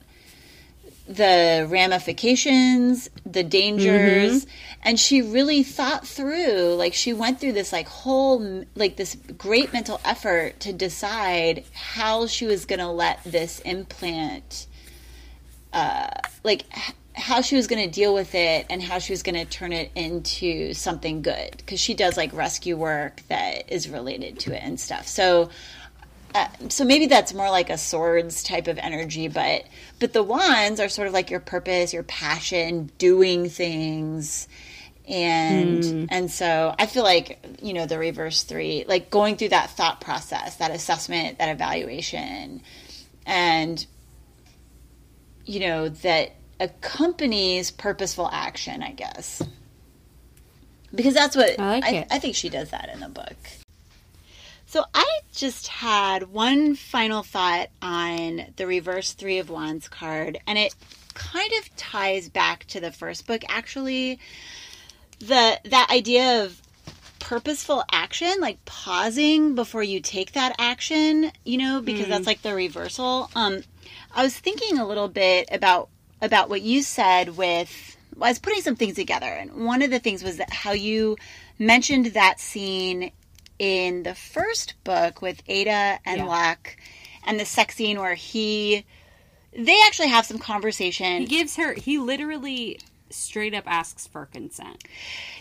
Speaker 1: the ramifications, the dangers, and she really thought through, like she went through this like whole like this great mental effort to decide how she was going to let this implant uh like h- how she was going to deal with it and how she was going to turn it into something good because she does like rescue work that is related to it and stuff. So uh, so maybe that's more like a swords type of energy but but the wands are sort of like your purpose your passion doing things. And and so i feel like you know the reverse three like going through that thought process that assessment that evaluation. And you know that accompanies purposeful action i guess. Because that's what
Speaker 2: I like
Speaker 1: I. I think she does that in the book so I just had one final thought on the reverse three of wands card, and it kind of ties back to the first book actually. The that idea of purposeful action, like pausing before you take that action, you know, because that's like the reversal. Um I was thinking a little bit about about what you said with well, I was putting some things together, and one of the things was that how you mentioned that scene in the first book with Ada and
Speaker 2: Yeah.
Speaker 1: Loch, and the sex scene where he, they actually have some conversation.
Speaker 2: He gives her he literally straight up asks for consent.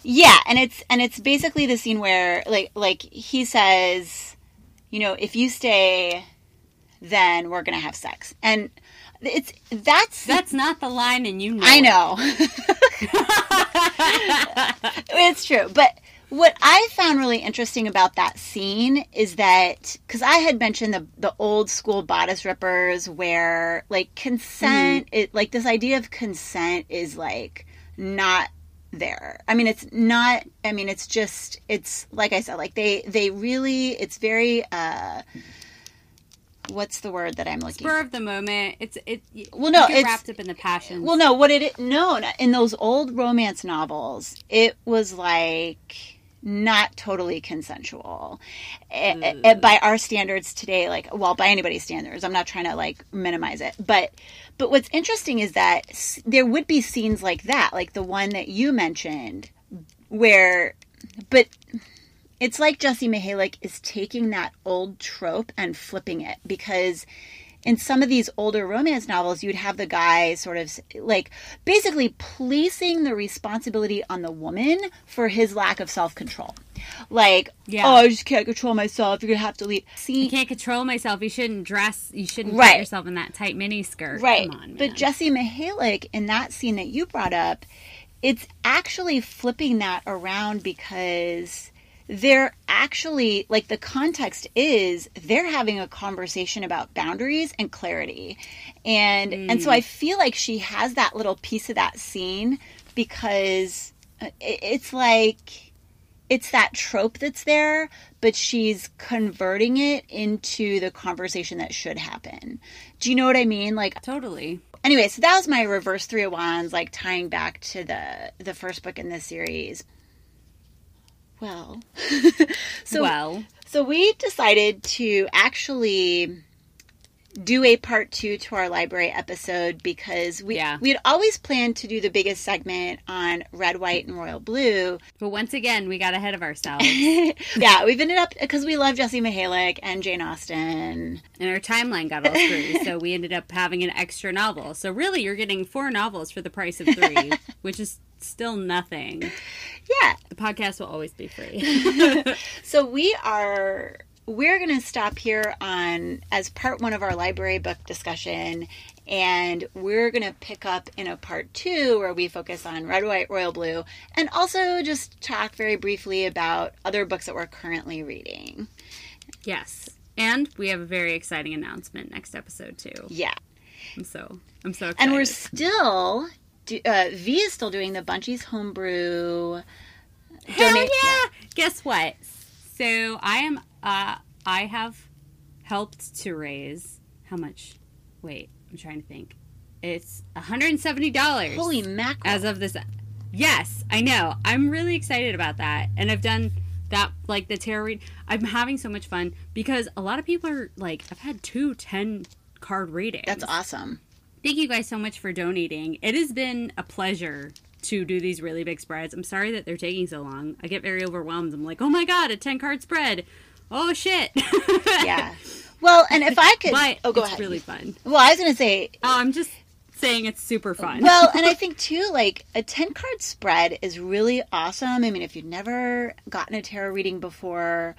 Speaker 1: Yeah, and it's and it's basically the scene where like like he says, you know, if you stay, then we're gonna have sex, and it's that's
Speaker 2: That's not the line and you know.
Speaker 1: I know. it's true. But what I found really interesting about that scene is that because I had mentioned the the old school bodice rippers where like consent, it like this idea of consent is like not there. I mean, it's not. I mean, it's just. It's like I said. Like they they really. It's very. uh What's the word that I'm looking
Speaker 2: Spur of the moment. It's it.
Speaker 1: Well, no, it's-
Speaker 2: wrapped up in the passion.
Speaker 1: Well, no, what it no in those old romance novels, it was like not totally consensual eh, eh, hmm. eh, by our standards today. Like, well, by anybody's standards, I'm not trying to like minimize it, but but what's interesting is that there would be scenes like that, like the one that you mentioned, where, but it's like Jessie Mihalik is taking that old trope and flipping it because in some of these older romance novels, you'd have the guy sort of like basically placing the responsibility on the woman for his lack of self control. Like,
Speaker 2: Yeah.
Speaker 1: oh, I just can't control myself. You're gonna have to leave. See,
Speaker 2: you can't control myself. You shouldn't dress. You shouldn't
Speaker 1: Right.
Speaker 2: put yourself in that tight mini skirt.
Speaker 1: Right.
Speaker 2: Come on,
Speaker 1: but. Jessie Mihalik in that scene that you brought up, it's actually flipping that around because they're actually like the context is they're having a conversation about boundaries and clarity. And and so I feel like she has that little piece of that scene because uh, it's like it's that trope that's there, but she's converting it into the conversation that should happen. Do you know what I mean? Like
Speaker 2: totally.
Speaker 1: anyway, so that was my reverse three of wands, like tying back to the the first book in this series. Well, so
Speaker 2: well,
Speaker 1: So we decided to actually do a part two to our library episode because we
Speaker 2: Yeah.
Speaker 1: we'd always planned to do the biggest segment on red, white, and royal blue.
Speaker 2: But once again, we got ahead of ourselves,
Speaker 1: yeah, we've ended up because we love Jessie Mihalik and Jane Austen.
Speaker 2: and our timeline got all screwed. so we ended up having an extra novel. So really, you're getting four novels for the price of three, which is still nothing.
Speaker 1: Yeah,
Speaker 2: The podcast will always be free.
Speaker 1: So we are we're going to stop here on as part 1 of our library book discussion and we're going to pick up in a part 2 where we focus on red white royal blue and also just talk very briefly about other books that we're currently reading.
Speaker 2: yes, and we have a very exciting announcement next episode too.
Speaker 1: Yeah.
Speaker 2: I'm so I'm so excited.
Speaker 1: And we're still do, uh, V is still doing the Bunchies homebrew
Speaker 2: Hell
Speaker 1: donate-
Speaker 2: yeah! Guess what? So I am. Uh, I have helped to raise how much? Wait, I'm trying to think. It's 170 dollars.
Speaker 1: Holy mackerel.
Speaker 2: As of this, yes, I know. I'm really excited about that, and I've done that like the tarot read. I'm having so much fun because a lot of people are like, I've had two 10 card readings.
Speaker 1: That's awesome.
Speaker 2: Thank you guys so much for donating. It has been a pleasure to do these really big spreads. I'm sorry that they're taking so long. I get very overwhelmed. I'm like, oh my god, a 10 card spread. Oh shit.
Speaker 1: Yeah. Well, and if I could
Speaker 2: But
Speaker 1: Oh, go
Speaker 2: it's
Speaker 1: ahead.
Speaker 2: really fun.
Speaker 1: Well, I was going to say
Speaker 2: Oh, I'm just saying it's super fun.
Speaker 1: well, and I think too, like a 10 card spread is really awesome. I mean, if you've never gotten a tarot reading before,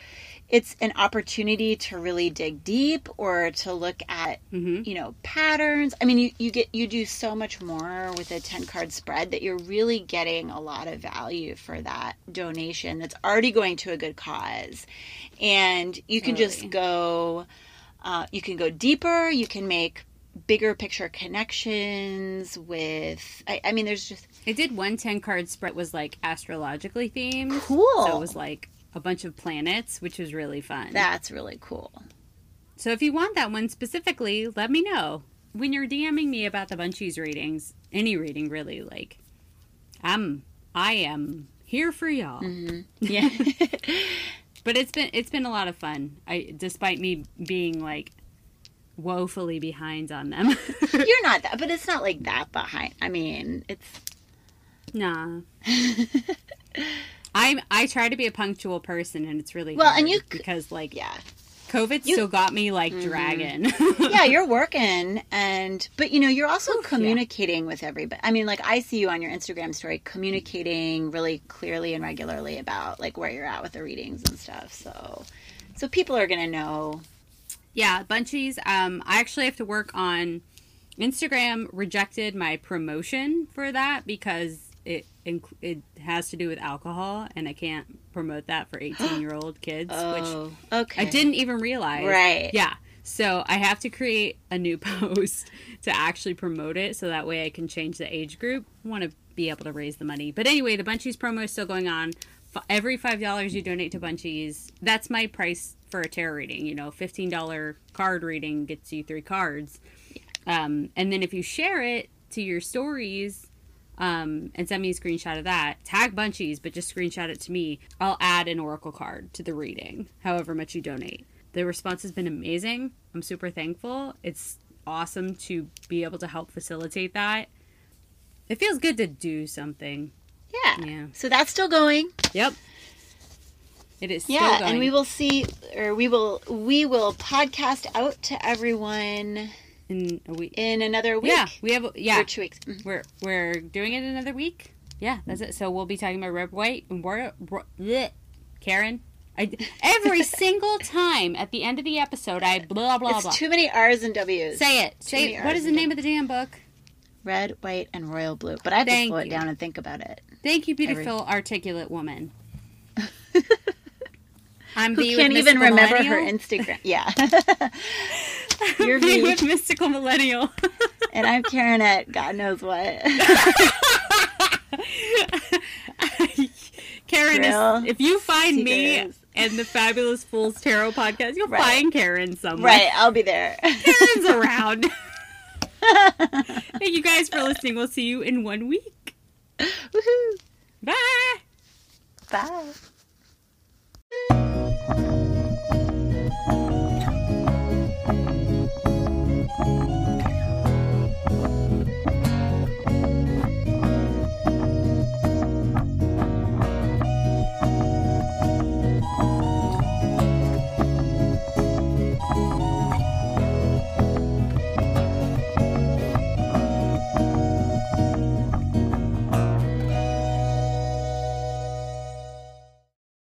Speaker 1: it's an opportunity to really dig deep or to look at,
Speaker 2: Mhm.
Speaker 1: you know, patterns. I mean, you, you get, you do so much more with a 10 card spread that you're really getting a lot of value for that donation that's already going to a good cause. And you can just go, uh, you can go deeper, you can make bigger picture connections with I, I mean there's just
Speaker 2: I did one 10 card spread was like astrologically themed.
Speaker 1: cool
Speaker 2: So it was like a bunch of planets, which was really fun.
Speaker 1: that's really cool
Speaker 2: So if you want that one specifically, let me know. When you're DMing me about the Bunchies readings, any reading really, like, I'm, I am here for y'all. Mm-hmm.
Speaker 1: yeah
Speaker 2: But it's been it's been a lot of fun. I despite me being like woefully behind on them.
Speaker 1: you're not that but it's not like that behind I mean it's
Speaker 2: nah. I'm I try to be a punctual person, and it's really
Speaker 1: Well, and you
Speaker 2: because like
Speaker 1: yeah
Speaker 2: COVID
Speaker 1: You-
Speaker 2: still got me like dragging.
Speaker 1: yeah you're working and but you know you're also communicating with everybody I mean like I see you on your Instagram story communicating really clearly and regularly about like where you're at with the readings and stuff so so people are gonna know
Speaker 2: Yeah, Bunchies. Um, I actually have to work on Instagram. Rejected my promotion for that because it it has to do with alcohol, and I can't promote that for eighteen year old kids, which
Speaker 1: oh okay
Speaker 2: I didn't even realize.
Speaker 1: Right.
Speaker 2: Yeah. So I have to create a new post to actually promote it, so that way I can change the age group. I want to be able to raise the money. But anyway, the Bunchies promo is still going on. Every five dollars you donate to Bunchies, that's my price for a tarot reading. You know, fifteen dollar card reading gets you three cards, um, and then if you share it to your stories. Um, and send me a screenshot of that. Tag Bunchies, but just screenshot it to me. I'll add an oracle card to the reading, however much you donate. The response has been amazing. I'm super thankful. It's awesome to be able to help facilitate that. It feels good to do something.
Speaker 1: yeah
Speaker 2: Yeah.
Speaker 1: so that's still going
Speaker 2: Yep. It is still
Speaker 1: yeah
Speaker 2: going.
Speaker 1: and we will see or we will we will podcast out to everyone
Speaker 2: in a week.
Speaker 1: in another week
Speaker 2: Yeah, we have yeah.
Speaker 1: or two weeks Mhm.
Speaker 2: We're we're doing it in another week. Yeah, that's it. So we'll be talking about red, white, and war. war- bleh. Karen, I every single time at the end of the episode I blah blah blah.
Speaker 1: it's
Speaker 2: blah.
Speaker 1: too many r's and w's
Speaker 2: Say it.
Speaker 1: many
Speaker 2: Say it. What
Speaker 1: Rs
Speaker 2: is the name of the damn book?
Speaker 1: red white and royal blue but i have to
Speaker 2: Thank
Speaker 1: slow it down and think about it
Speaker 2: Thank you,
Speaker 1: Every-
Speaker 2: beautiful, articulate woman. I'm
Speaker 1: who can't even remember her instagram yeah Your
Speaker 2: Me with mystical millennial.
Speaker 1: and i'm karen at god knows what
Speaker 2: Karen, is, if you find me
Speaker 1: secrets.
Speaker 2: and the Fabulous Fools Tarot podcast, you'll
Speaker 1: Right.
Speaker 2: find Karen somewhere.
Speaker 1: right i'll be there
Speaker 2: Karen's around. Thank you guys for listening. We'll see you in one week.
Speaker 1: Woohoo.
Speaker 2: Bye.
Speaker 1: bye thank you